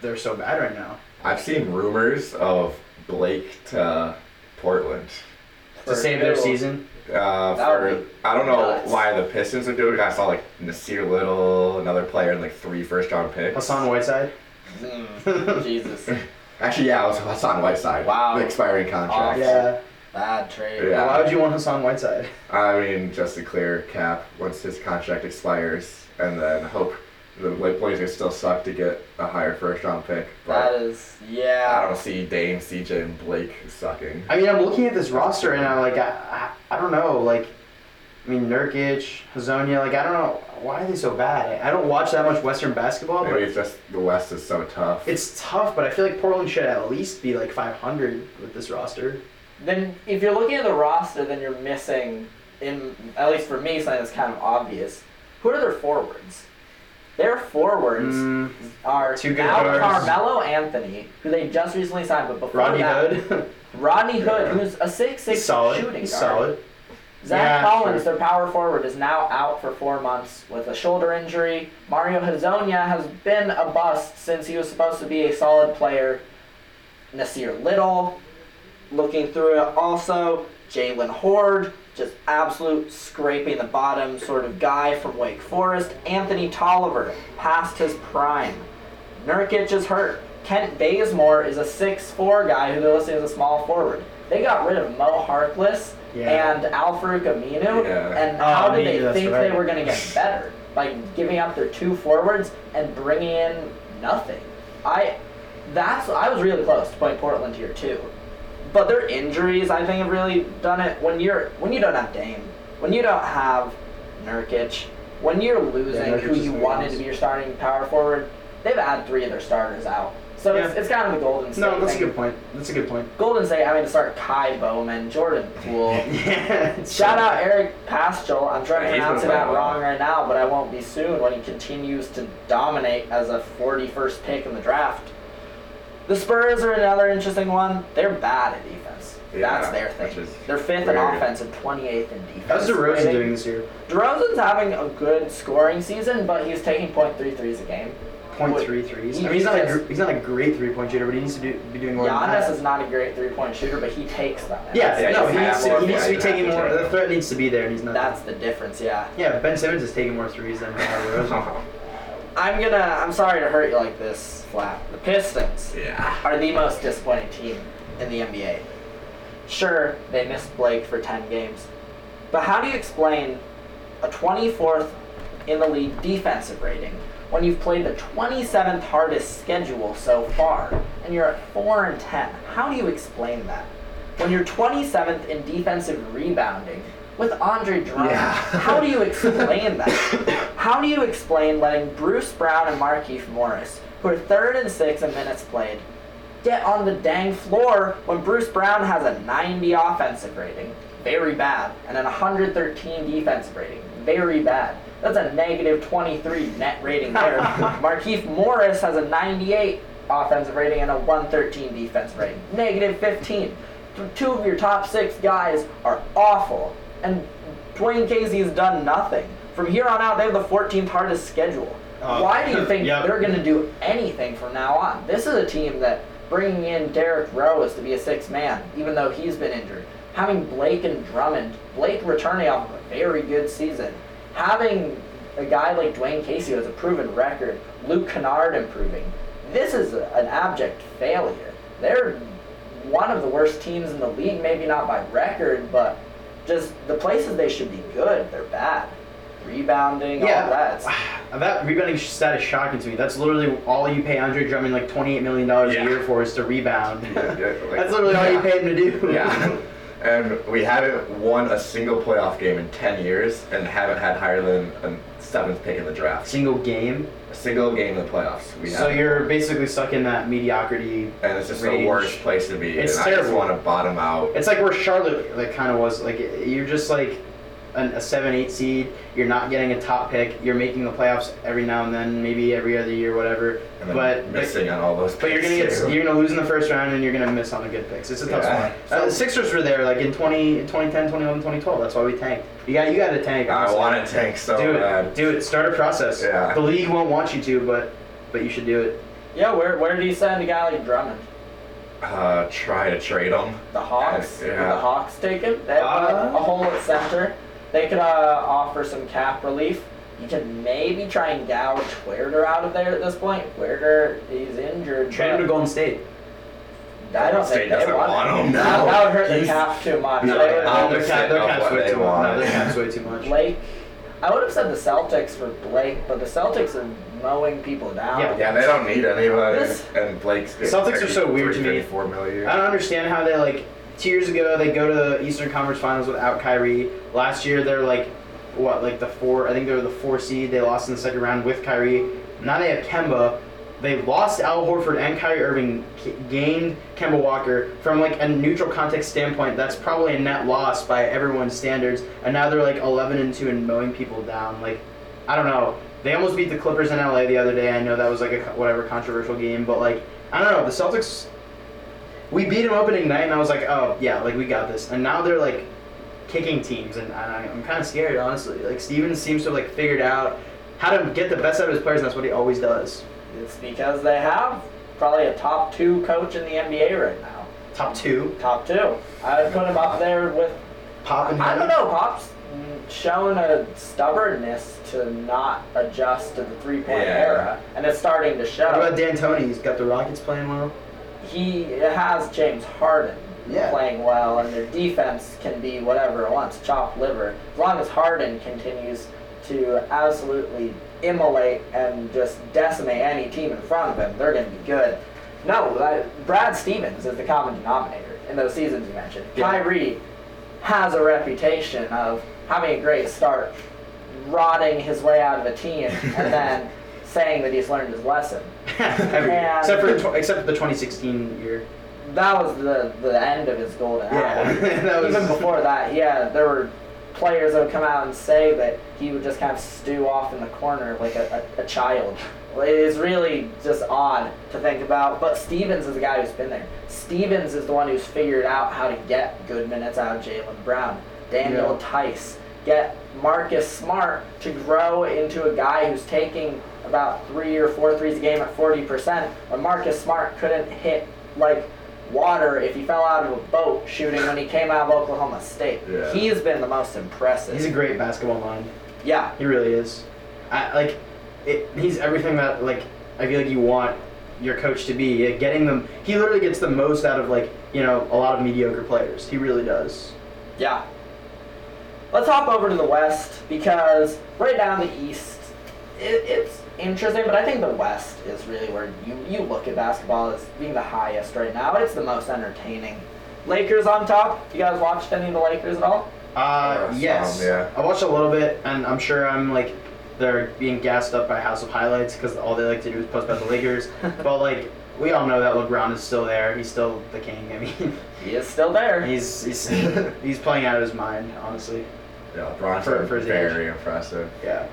they're so bad right now. I've seen rumors of Blake to Portland. To For save their season. Uh, for I don't know nuts. why the Pistons would do it. I saw like Nassir Little, another player, and like three first round picks. Hassan Whiteside. Mm, Jesus. *laughs* Actually, yeah, it was Hassan Whiteside. Wow. The expiring contract. Yeah. Bad trade. Yeah. Why would you want Hassan Whiteside? I mean, just to clear cap once his contract expires, and then hope the like, Blazers still suck to get a higher first round pick. That But is, I don't see Dame, CJ, and Blake sucking. I mean, I'm looking at this roster and I'm like, I, I, I don't know, like, I mean, Nurkic, Hezonja, like, I don't know, why are they so bad? I don't watch that much Western basketball, Maybe but it's just the West is so tough. it's tough, but I feel like Portland should at least be like 500 with this roster. Then, if you're looking at the roster, then you're missing, in at least for me, something that's kind of obvious. Who are their forwards? Their forwards Mm, are Two good now guards. Carmelo Anthony, who they just recently signed, but before Rodney that, Hood, Rodney *laughs* Hood, Yeah. who's a six-six he's solid. shooting He's guard. solid. Zach Yeah, Collins, sure. their power forward, is now out for four months with a shoulder injury. Mario Hezonja has been a bust since he was supposed to be a solid player. Nassir Little, looking through it also. Jaylen Hoard, just absolute scraping the bottom sort of guy from Wake Forest. Anthony Tolliver, past his prime. Nurkic is hurt. Kent Bazemore is a 6'4 guy who they're listing as a small forward. They got rid of Mo Harkless Yeah. and Alfred Aminu, Yeah. and Oh, how did they think right. they were going to get better by giving up their two forwards and bringing in nothing? I, that's I was really close to putting Portland here too, but their injuries I think have really done it. When you're when you don't have Dame, when you don't have Nurkic, when you're losing Nurkic who you wanted to be your starting power forward, they've had three of their starters out. So it's, Yeah. it's kind of the Golden State. No, that's a good point. That's a good point. Golden State having to start Ky Bowman, Jordan *laughs* Poole. yeah. Shout out Eric Paschall. I'm trying Yeah, to pronounce it out wrong right now, but I won't be soon when he continues to dominate as a 41st pick in the draft. The Spurs are another interesting one. They're bad at defense. Yeah, That's their thing. They're fifth in weird. offense and 28th in defense. How's DeRozan rating. doing this year? DeRozan's having a good scoring season, but he's taking .33s a game. Point three threes. I mean, he's not a gr- he's not a great three point shooter, but he needs to do, be doing more. than Giannis that. is not a great three-point shooter, but he takes them. And Yeah, Yeah, no, he needs, to, he needs to be taking more. The threat needs to be there, and he's not. That's the difference, yeah. yeah, Ben Simmons is taking more threes than DeRozan. *laughs* I'm gonna. I'm sorry to hurt you like this, Flap. The Pistons Yeah. are the most disappointing team in the NBA. Sure, they missed Blake for 10 games. But how do you explain a 24th in the league defensive rating when you've played the 27th hardest schedule so far and you're at 4 and 10? How do you explain that? When you're 27th in defensive rebounding with Andre Drummond, Yeah. how do you *laughs* explain that? How do you explain letting Bruce Brown and Markieff Morris, who are third and sixth in minutes played, get on the dang floor when Bruce Brown has a 90 offensive rating, very bad, and an 113 defensive rating, very bad. That's a negative 23 net rating there. *laughs* Markieff Morris has a 98 offensive rating and a 113 defensive rating, negative 15. Two of your top six guys are awful, and Dwane Casey has done nothing. From here on out, they have the 14th hardest schedule. Uh, Why do you *laughs* think yep. they're going to do anything from now on? This is a team that bringing in Derrick Rose to be a sixth man, even though he's been injured. Having Blake and Drummond, Blake returning off of a very good season. Having a guy like Dwane Casey who has a proven record, Luke Kennard improving. This is a, an abject failure. They're one of the worst teams in the league, maybe not by record, but just the places they should be good, they're bad. Rebounding, all that. It's- *sighs* that rebounding stat is shocking to me. That's literally all you pay Andre Drummond like twenty eight million dollars Yeah. a year for is to rebound. Yeah, yeah, like- That's literally all you pay him to do. Yeah. *laughs* And we haven't won a single playoff game in 10 years and haven't had higher than a seventh pick in the draft. Single game. Single game in the playoffs. We So haven't. you're basically stuck in that mediocrity. And it's just range. the worst place to be. It's and I just terrible. want to bottom out. It's like where Charlotte like kind of was. Like you're just like an, a seven eight seed. You're not getting a top pick. You're making the playoffs every now and then, maybe every other year, whatever. and But missing on all those But you're gonna get you're gonna lose in the first round and you're gonna miss on the good picks. It's a tough Yeah. spot. Uh, the Sixers were there like in 20, 2010, 2011, 2012. That's why we tanked. You got you got to tank. I want to tank so do bad. it. Do it. Start a process. Yeah. The league won't want you to, but but you should do it. Yeah, where, where do you send a guy like Drummond? Uh, try to trade him. The Hawks? Yeah. The Hawks take him? They have Uh, a hole at center. They could uh, offer some cap relief. You could maybe try and gouge Huerter out of there at this point. Huerter, he's injured. Trade him to Golden State. I don't Golden think they doesn't want, want him, That, no. that would hurt the cap too much. No, They would- their cap, their cap's way too much. No, their cap's way too much. Blake, I would have said the Celtics for Blake, but the Celtics are mowing people down. Yeah. Yeah, they don't need anybody. This- and Blake's getting Celtics are so weird to me. 34 million. I don't understand how they like two years ago they go to the Eastern Conference Finals without Kyrie. Last year they're like what like the four I think they were the four seed. They lost in the second round with Kyrie. Now they have Kemba. They lost Al Horford and Kyrie Irving, gained Kemba Walker. From like a neutral context standpoint, that's probably a net loss by everyone's standards. And now they're like 11 and two and mowing people down. Like I don't know. They almost beat the Clippers in LA the other day. I know that was like a whatever controversial game, but like I don't know. The Celtics we beat them opening night, and I was like, oh yeah, like we got this. And now they're like kicking teams, and I, I'm kind of scared, honestly. Like Stevens seems to have like figured out how to get the best out of his players, and that's what he always does. It's because they have probably a top two coach in the NBA right now. Top two, Top two. I would put him up there with Pop and I don't know. Pop's shown a stubbornness to not adjust to the three-point Yeah. era, and it's starting to show. What about show. D'Antoni? He's got the Rockets playing well. He has James Harden Yeah. playing well, and their defense can be whatever it wants, chop liver. As long as Harden continues to absolutely immolate and just decimate any team in front of him, they're going to be good. No, uh, Brad Stevens is the common denominator in those seasons you mentioned. Yeah. Kyrie has a reputation of having a great start, rotting his way out of a team, and then *laughs* saying that he's learned his lesson. *laughs* Every year. And- Except for tw- except for the 2016 year. That was the the end of his golden hour. *laughs* that was- Even before that, yeah, there were players that would come out and say that he would just kind of stew off in the corner like a, a, a child. It is really just odd to think about. But Stevens is the guy who's been there. Stevens is the one who's figured out how to get good minutes out of Jaylen Brown, Daniel Yeah. Theis, get Marcus Smart to grow into a guy who's taking about three or four threes a game at 40%, when Marcus Smart couldn't hit like water if he fell out of a boat shooting when he came out of Oklahoma State. Yeah. He's been the most impressive. He's a great basketball mind. yeah. He really is. I like. it, he's everything that like I feel like you want your coach to be. Yeah, Getting them, he literally gets the most out of like you know a lot of mediocre players. He really does. Yeah. Let's hop over to the West because right down the East, it, it's interesting, but I think the West is really where you, you look at basketball as being the highest right now. It's the most entertaining. Lakers on top. You guys watched any of the Lakers at all? Uh, Yeah, yes. some, yeah. I watched a little bit, and I'm sure I'm like they're being gassed up by House of Highlights because all they like to do is post about the Lakers. *laughs* but like we all know that LeBron is still there. He's still the king. I mean, He is still there. *laughs* he's he's *laughs* he's playing out of his mind, honestly. Yeah, Bronson For- for his very impressive. Yeah.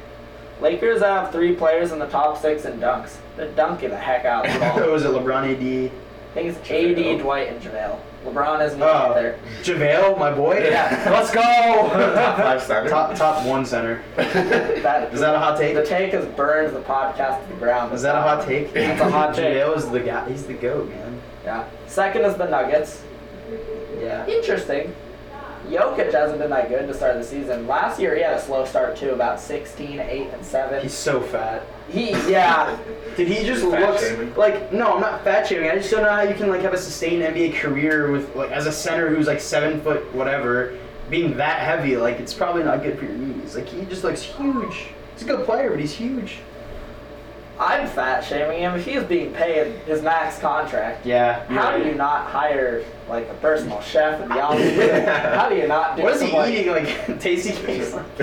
Lakers have three players in the top six in dunks. They're dunking the heck out of the ball. was *laughs* oh, it LeBron AD? I think it's JaVale. AD, Dwight, and JaVale. LeBron isn't even Oh, there. JaVale, my boy. Yeah, *laughs* let's Top go. five *laughs* center. top top one center. that, Is that a hot take? The take has burned the podcast to the ground. Is that a hot take? That's a hot take. JaVale is the guy. He's the goat, man. Yeah. Second is the Nuggets. Yeah. Interesting. Jokic hasn't been that good to start the season. Last year he had a slow start too, about 16, 8, and 7. He's so fat. He, yeah. *laughs* Did he just Fat looks shaming? like no? I'm not fat shaming. I just don't know how you can like have a sustained NBA career with like as a center who's like seven foot whatever, being that heavy. Like it's probably not good for your knees. Like he just looks huge. He's a good player, but he's huge. I'm fat shaming him. If he's being paid his max contract, Yeah. how do you not hire like a personal chef in the *laughs* office? how do you not do What is he like- eating? Like *laughs* tasty cakes. *laughs*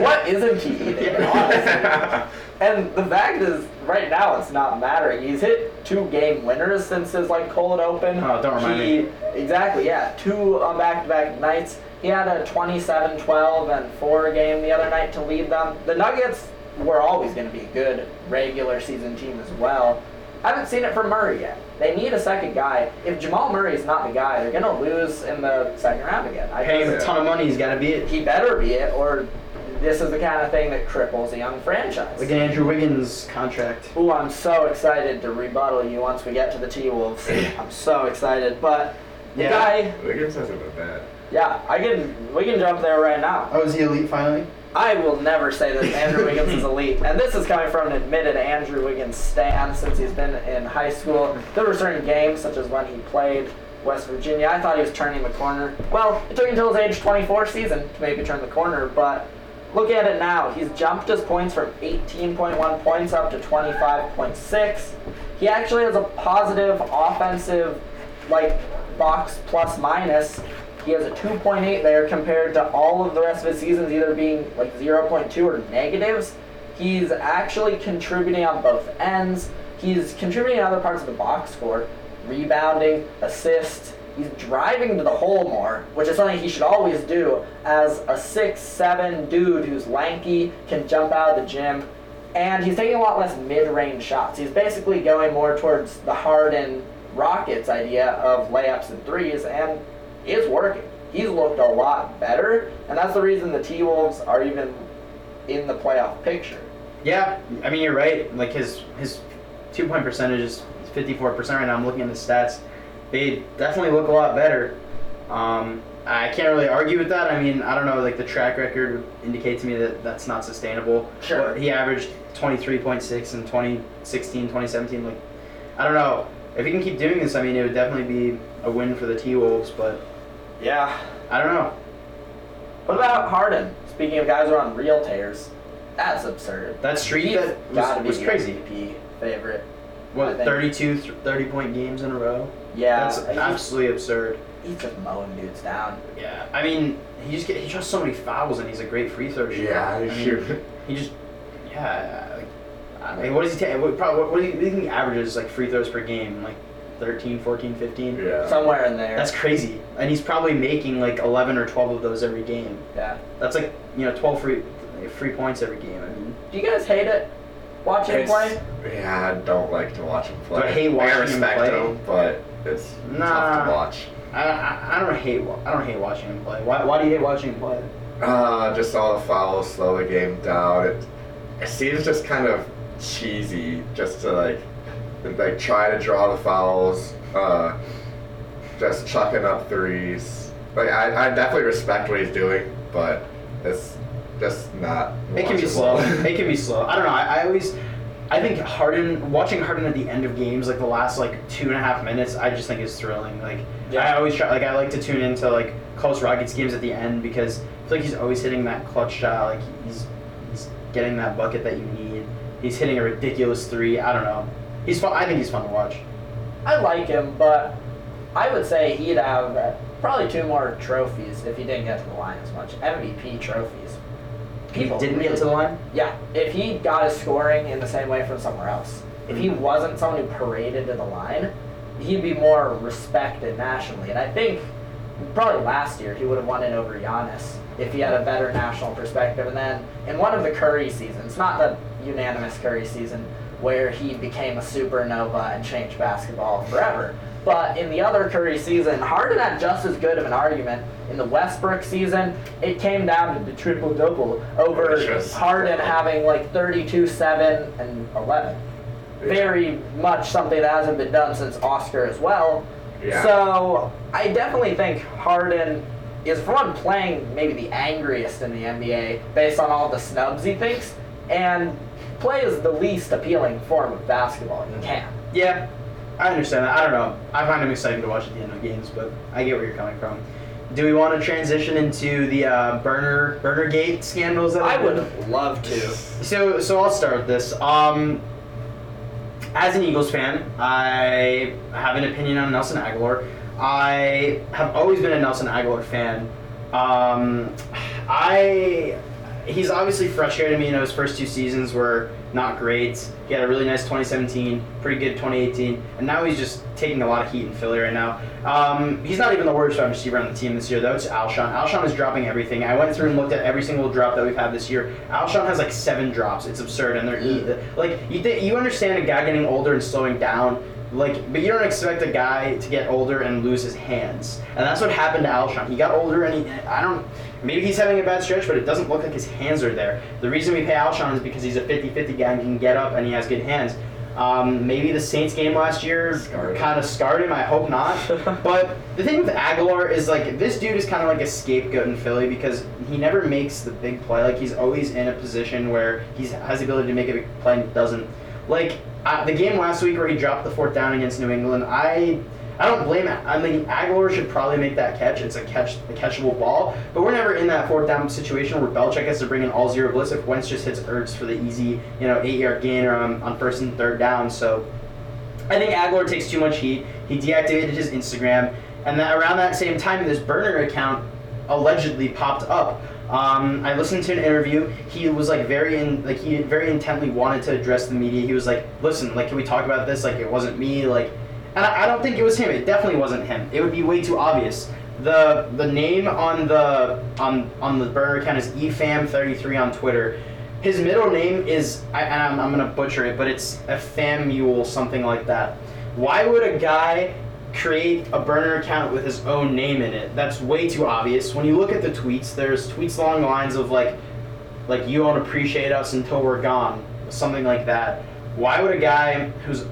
What isn't he eating? Yeah. And the fact is, right now it's not mattering. He's hit two game winners since his like cold open. Oh, don't remind he, me. Exactly, yeah. Two on back-to-back nights. He had a 27-12 and four game the other night to lead them. The Nuggets were always going to be a good regular season team as well. I haven't seen it from Murray yet. They need a second guy. If Jamal Murray is not the guy, they're going to lose in the second round again. I Pay him a ton of money. He's got to be it. he better be it, or this is the kind of thing that cripples a young franchise. Like an Andrew Wiggins contract. Ooh, I'm so excited to rebuttal you once we get to the T Wolves. *laughs* I'm so excited, but the Yeah. guy, Wiggins hasn't been bad. yeah, I can, we can jump there right now. Oh, is he elite finally? I will never say that Andrew Wiggins is elite, and this is coming from an admitted Andrew Wiggins stan since he's been in high school. There were certain games, such as when he played West Virginia, I thought he was turning the corner. Well, it took until his age 24 season to maybe turn the corner, but look at it now. He's jumped his points from 18.1 points up to 25.6. He actually has a positive offensive, like, box plus minus. He has a 2.8 there compared to all of the rest of his seasons either being like 0.2 or negatives. He's actually contributing on both ends. He's contributing in other parts of the box score, rebounding, assists. He's driving to the hole more, which is something he should always do as a six, seven dude who's lanky, can jump out of the gym, and he's taking a lot less mid-range shots. He's basically going more towards the Harden Rockets idea of layups and threes, and it's working. He's looked a lot better, and that's the reason the T Wolves are even in the playoff picture. Yeah, I mean you're right. Like his his two point percentage is 54 percent right now. I'm looking at the stats. They definitely look a lot better. Um, I can't really argue with that. I mean, I don't know. Like the track record would indicate to me that that's not sustainable. Sure. What, He averaged 23.6 in 2016, 2017. Like, I don't know. If he can keep doing this, I mean, it would definitely be a win for the T Wolves. But Yeah. I don't know. What about Harden? Speaking of guys who are on real tears, that's absurd. That streak He's that gotta was, was crazy. the MVP favorite. What, think. 32, th- 30 point games in a row? Yeah, That's he's, absolutely absurd. he's just mowing dudes down. Yeah, I mean, he just get, he draws so many fouls and he's a great free throw shooter. Yeah, I he mean, shoot. He just, yeah. Like, I mean, what does he take? What, probably, what, what do you what do you think he averages like free throws per game? Like 13, 14, 15? Yeah. Somewhere in there. That's crazy. And he's probably making like 11 or 12 of those every game. yeah. That's like, you know, 12 free free points every game. I mean, Do you guys hate it? Watching him play? Yeah, I don't like to watch him play. Do I hate watching him respect play? him, but it's tough to watch. I, I, I don't hate I don't hate watching him play. Why, why do you hate watching him play? Uh, just all the fouls slow the game down. It, it seems just kind of cheesy, just to like, like try to draw the fouls, uh, just chucking up threes. Like I, I definitely respect what he's doing, but it's just not. It can be slow. *laughs* it can be slow. I don't know. I, I always I think Harden watching Harden at the end of games, like the last like two and a half minutes, I just think is thrilling. Like Yeah. I always try, like I like to tune into like close Rockets games at the end because I feel like he's always hitting that clutch shot. Like he's he's getting that bucket that you need. He's hitting a ridiculous three. I don't know. He's fun. I think he's fun to watch. I like him, but I would say he'd have uh, probably two more trophies if he didn't get to the line as much. MVP trophies. He didn't get to the line. Yeah, if he got his scoring in the same way from somewhere else, if he wasn't someone who paraded to the line, he'd be more respected nationally. And I think probably last year he would have won it over Giannis if he had a better national perspective. And then in one of the Curry seasons, not the unanimous Curry season where he became a supernova and changed basketball forever. But in the other Curry season, Harden had just as good of an argument. In the Westbrook season, it came down to the triple double over Delicious. Harden having like 32, 7, and 11. Very much something that hasn't been done since Oscar as well. Yeah. So I definitely think Harden is for one playing maybe the angriest in the NBA based on all the snubs he thinks, and plays the least appealing form of basketball you can. Yeah, I understand that. I don't know. I find him exciting to watch at the end of games, but I get where you're coming from. Do we want to transition into the uh, burner burner gate scandals? That I been- would love to. So, so I'll start with this. Um, as an Eagles fan, I have an opinion on Nelson Agholor. I have always been a Nelson Agholor fan. Um, I he's obviously frustrated me. You know, his first two seasons were not great. He had a really nice 2017, pretty good 2018, and now he's just taking a lot of heat in Philly right now. Um, he's not even the worst wide receiver on the team this year, though. It's Alshon. Alshon is dropping everything. I went through and looked at every single drop that we've had this year. Alshon has like seven drops. It's absurd, and they're like you think you understand a guy getting older and slowing down. Like, but you don't expect a guy to get older and lose his hands, and that's what happened to Alshon. He got older, and he, I don't. Maybe he's having a bad stretch, but it doesn't look like his hands are there. The reason we pay Alshon is because he's a 50-50 guy and he can get up and he has good hands. Um, maybe the Saints game last year kind of scarred him. I hope not. *laughs* but the thing with Agholor is like this dude is kind of like a scapegoat in Philly because he never makes the big play. Like he's always in a position where he has the ability to make a big play and doesn't. Like uh, the game last week where he dropped the fourth down against New England, I I don't blame it. I mean, Agholor should probably make that catch. It's a catch, a catchable ball. But we're never in that fourth down situation where Belichick has to bring in all zero blitz if Wentz just hits Ertz for the easy, you know, eight yard gain or on, on first and third down. So I think Agholor takes too much heat. He deactivated his Instagram, and that around that same time, this burner account allegedly popped up. Um, I listened to an interview. He was like very in, like he very intently wanted to address the media. He was like, "Listen, like, can we talk about this? Like, it wasn't me. Like, and I, I don't think it was him. It definitely wasn't him. It would be way too obvious. The the name on the on on the burner account is E efam33 on Twitter. His middle name is I, I'm, I'm gonna butcher it, but it's a Efamule something like that. Why would a guy create a burner account with his own name in it? That's way too obvious. When you look at the tweets, there's tweets along the lines of like like you won't appreciate us until we're gone, something like that. Why would a guy who's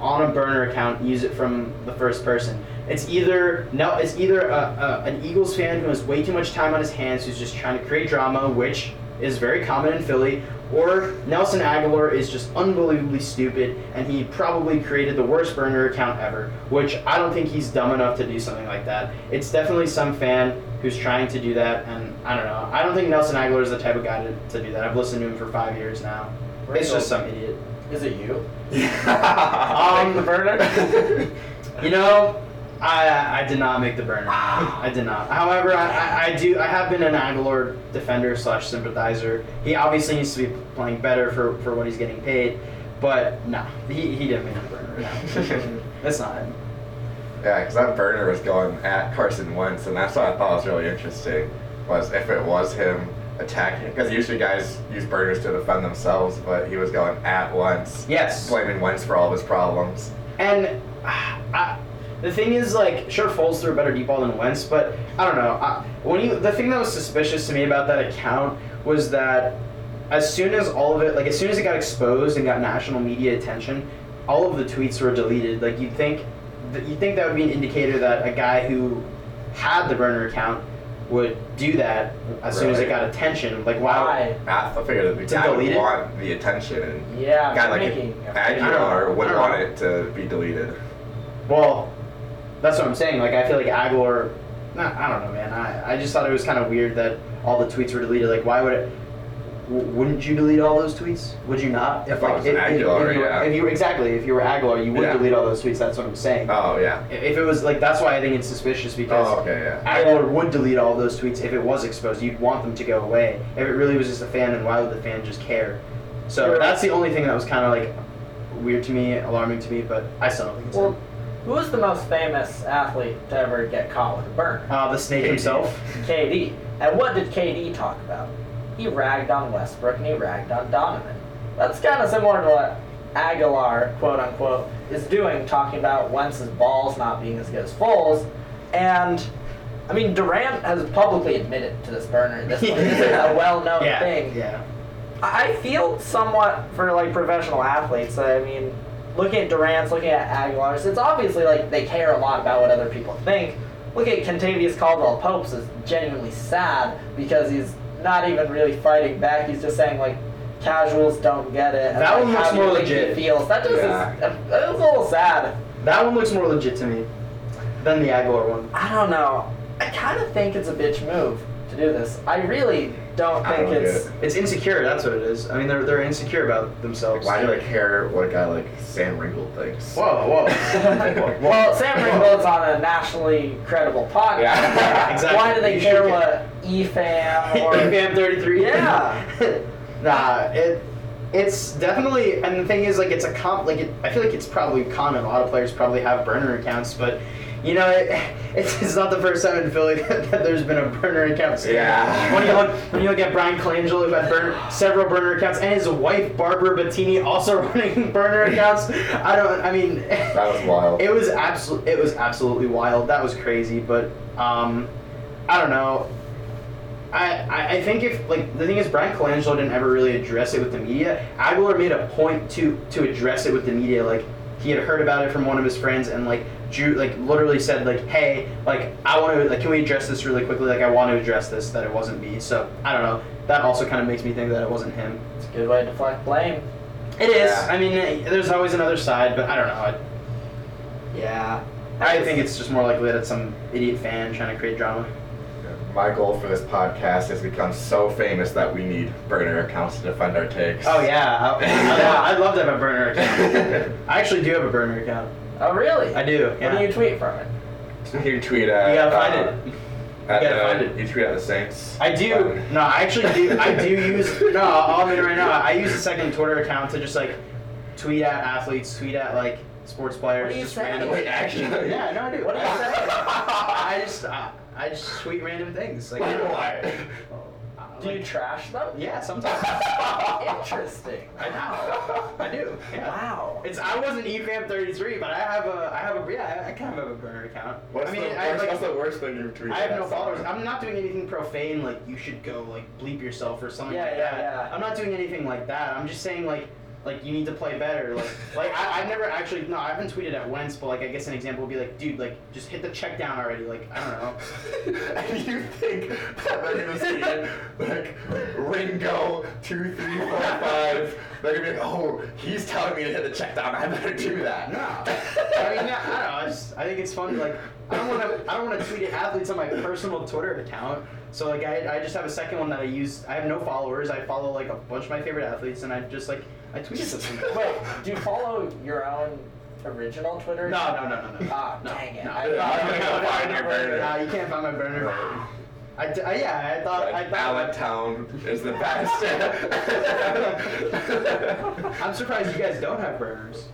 on a burner account use it from the first person? It's either no, it's either a, a, an Eagles fan who has way too much time on his hands, who's just trying to create drama, which is very common in Philly, or Nelson Agholor is just unbelievably stupid and he probably created the worst burner account ever, which I don't think he's dumb enough to do something like that. It's definitely some fan who's trying to do that, and I don't know. I don't think Nelson Agholor is the type of guy to, to do that. I've listened to him for five years now. It's just some idiot. Is it you? *laughs* Um, the burner? *laughs* You know, I I did not make the burner. I did not. However, I, I, I do. I have been an Agholor defender slash sympathizer. He obviously needs to be playing better for, for what he's getting paid, but no, he, he didn't make the burner. No. *laughs* That's not him. Yeah, because that burner was going at Carson Wentz, and that's what I thought was really interesting. Was if it was him attacking, because usually guys use burners to defend themselves, but he was going at Wentz, Yes. blaming Wentz for all of his problems. And ah, I, the thing is, like, sure, Foles threw a better deep ball than Wentz, but I don't know. I, when you, the thing that was suspicious to me about that account was that as soon as all of it, like, as soon as it got exposed and got national media attention, all of the tweets were deleted. Like, you'd think, that you think that would be an indicator that a guy who had the burner account would do that as soon as it got attention. Like, wow. Why? I I figured the To guy would want the attention, and Yeah, a guy like making a- Agholor I don't wouldn't know. want it to be deleted. Well, that's what I'm saying. Like, I feel like Agholor. Nah, I don't know, man. I, I just thought it was kind of weird that all the tweets were deleted. Like, why would it? w- Wouldn't you delete all those tweets? Would you not? If I like, was Agholor, if you were, yeah. if you were exactly, if you were Agholor, you would Yeah. delete all those tweets. That's what I'm saying. Oh yeah. if it was like, that's why I think it's suspicious because Oh okay yeah. Agholor would delete all those tweets if it was exposed. You'd want them to go away. If it really was just a fan, then why would the fan just care? So You're- that's the only thing that was kind of like weird to me, alarming to me. But I still don't think it's Well, him. Who was the most famous athlete to ever get caught with a burner? Uh, the snake KD. himself. KD. And what did KD talk about? He ragged on Westbrook and he ragged on Donovan. That's kind of similar to what Agholor, quote unquote, is doing, talking about Wentz's balls not being as good as Foles. And, I mean, Durant has publicly admitted to this burner. This, this is a *laughs* well known yeah, thing. Yeah. I feel somewhat for like professional athletes. I mean, looking at Durant's, looking at Agholor's, it's obviously like they care a lot about what other people think. Look at Kentavious Caldwell Pope's is genuinely sad because he's not even really fighting back. He's just saying like casuals don't get it. That like, one looks more legit. Feels that just Yeah. is was a little sad. That one looks more legit to me than the Agholor one. I don't know. I kind of think it's a bitch move to do this. I really don't I think don't it's. get It's insecure. That's what it is. I mean, they're they're insecure about themselves. Why do I care what a guy like Sam Ringold thinks? Whoa, whoa. *laughs* Well, Sam Ringgold's on a nationally credible podcast. Yeah. Exactly. *laughs* Why do they You care what E EFAM or *laughs* EFAM 33. Yeah. nah, it it's definitely and the thing is like it's a comp like it, I feel like it's probably common. A lot of players probably have burner accounts, but you know it, it's, it's not the first time in Philly *laughs* that, that there's been a burner account. scam. Yeah. When you look when you look at Bryan Colangelo who had burner, several burner accounts and his wife Barbara Bottini also *laughs* running burner accounts. I don't. I mean. That was wild. *laughs* It was absolute. It was absolutely wild. That was crazy. But um, I don't know. I, I I think if like the thing is Bryan Colangelo didn't ever really address it with the media. Agholor made a point to to address it with the media. Like he had heard about it from one of his friends and like Drew like literally said like hey like I want to like can we address this really quickly like I want to address this that it wasn't me. So I don't know. That also kind of makes me think that it wasn't him. It's a good way to deflect blame. It is. Yeah. I mean, there's always another side, but I don't know. Yeah. I, I think it's just more likely that it's some idiot fan trying to create drama. My goal for this podcast has become so famous that we need burner accounts to defend our takes. Oh yeah, oh, *laughs* I, I, I'd love to have a burner account. *laughs* I actually do have a burner account. Oh really? I do. What do you tweet from it? *laughs* You tweet at. You gotta find uh, it. At You gotta the, find it. You tweet at the Saints. I do. No, I actually do. I do use. No, I'll admit it right now. I use a second Twitter account to just like tweet at athletes, tweet at like sports players. What are you just saying? random- Wait, actually? Yeah, no, I do. What are you saying? *laughs* I just, I, I just tweet random things. Like, Why? *laughs* Do you trash them? Yeah, sometimes. *laughs* Interesting. I know. I do. Yeah. Wow. It's I wasn't EFAM 33, but I have a I have a yeah I, I kind of have a burner account. What's, I mean the, I have worst, like what's the worst thing you've tweeted? I have no followers. someone? I'm not doing anything profane like you should go like bleep yourself or something Yeah, like yeah, that. yeah. I'm not doing anything like that. I'm just saying like like you need to play better. Like *laughs* like I, I've never actually no I haven't tweeted at Wentz, but like I guess an example would be like dude like just hit the check down already. Like I don't know. *laughs* and you think that they're gonna see it like Ringo two three four five? They're gonna be like, oh, he's telling me to hit the check down. I better do that. No, I mean, I don't know. I, just, I think it's fun. Like, I don't want to. I don't want to tweet at athletes on my personal Twitter account. So like, I, I just have a second one that I use. I have no followers. I follow like a bunch of my favorite athletes, and I just like I tweet at them. Wait, do you follow your own original Twitter? No, no, no, no, no. Ah, no, dang it. No, I no, I no, gotta no, find your burner. no, you can't find my burner. I, d- I- yeah, I thought. I Like thought. Allentown is the best. *laughs* I'm surprised you guys don't have burners.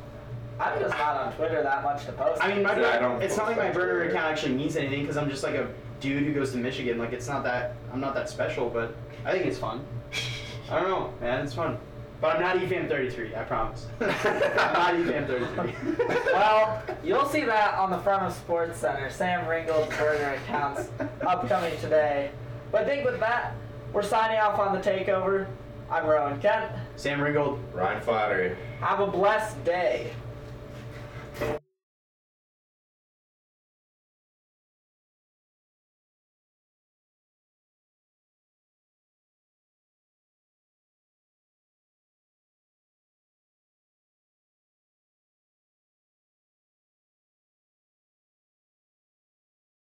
I'm just not on Twitter that much to post. I mean, my Yeah, I don't it's not like my burner Twitter. account actually means anything because I'm just like a dude who goes to Michigan. Like it's not that I'm not that special, but I think it's fun. I don't know, man, it's fun. But I'm not EFAM 33, I promise. *laughs* I'm not EFAM 33. well, you'll see that on the front of Sports Center. Sam Ringgold's burner accounts upcoming today. But I think with that, we're signing off on the takeover. I'm Rowan Kent. Sam Ringold. Ryan Flattery. Have a blessed day.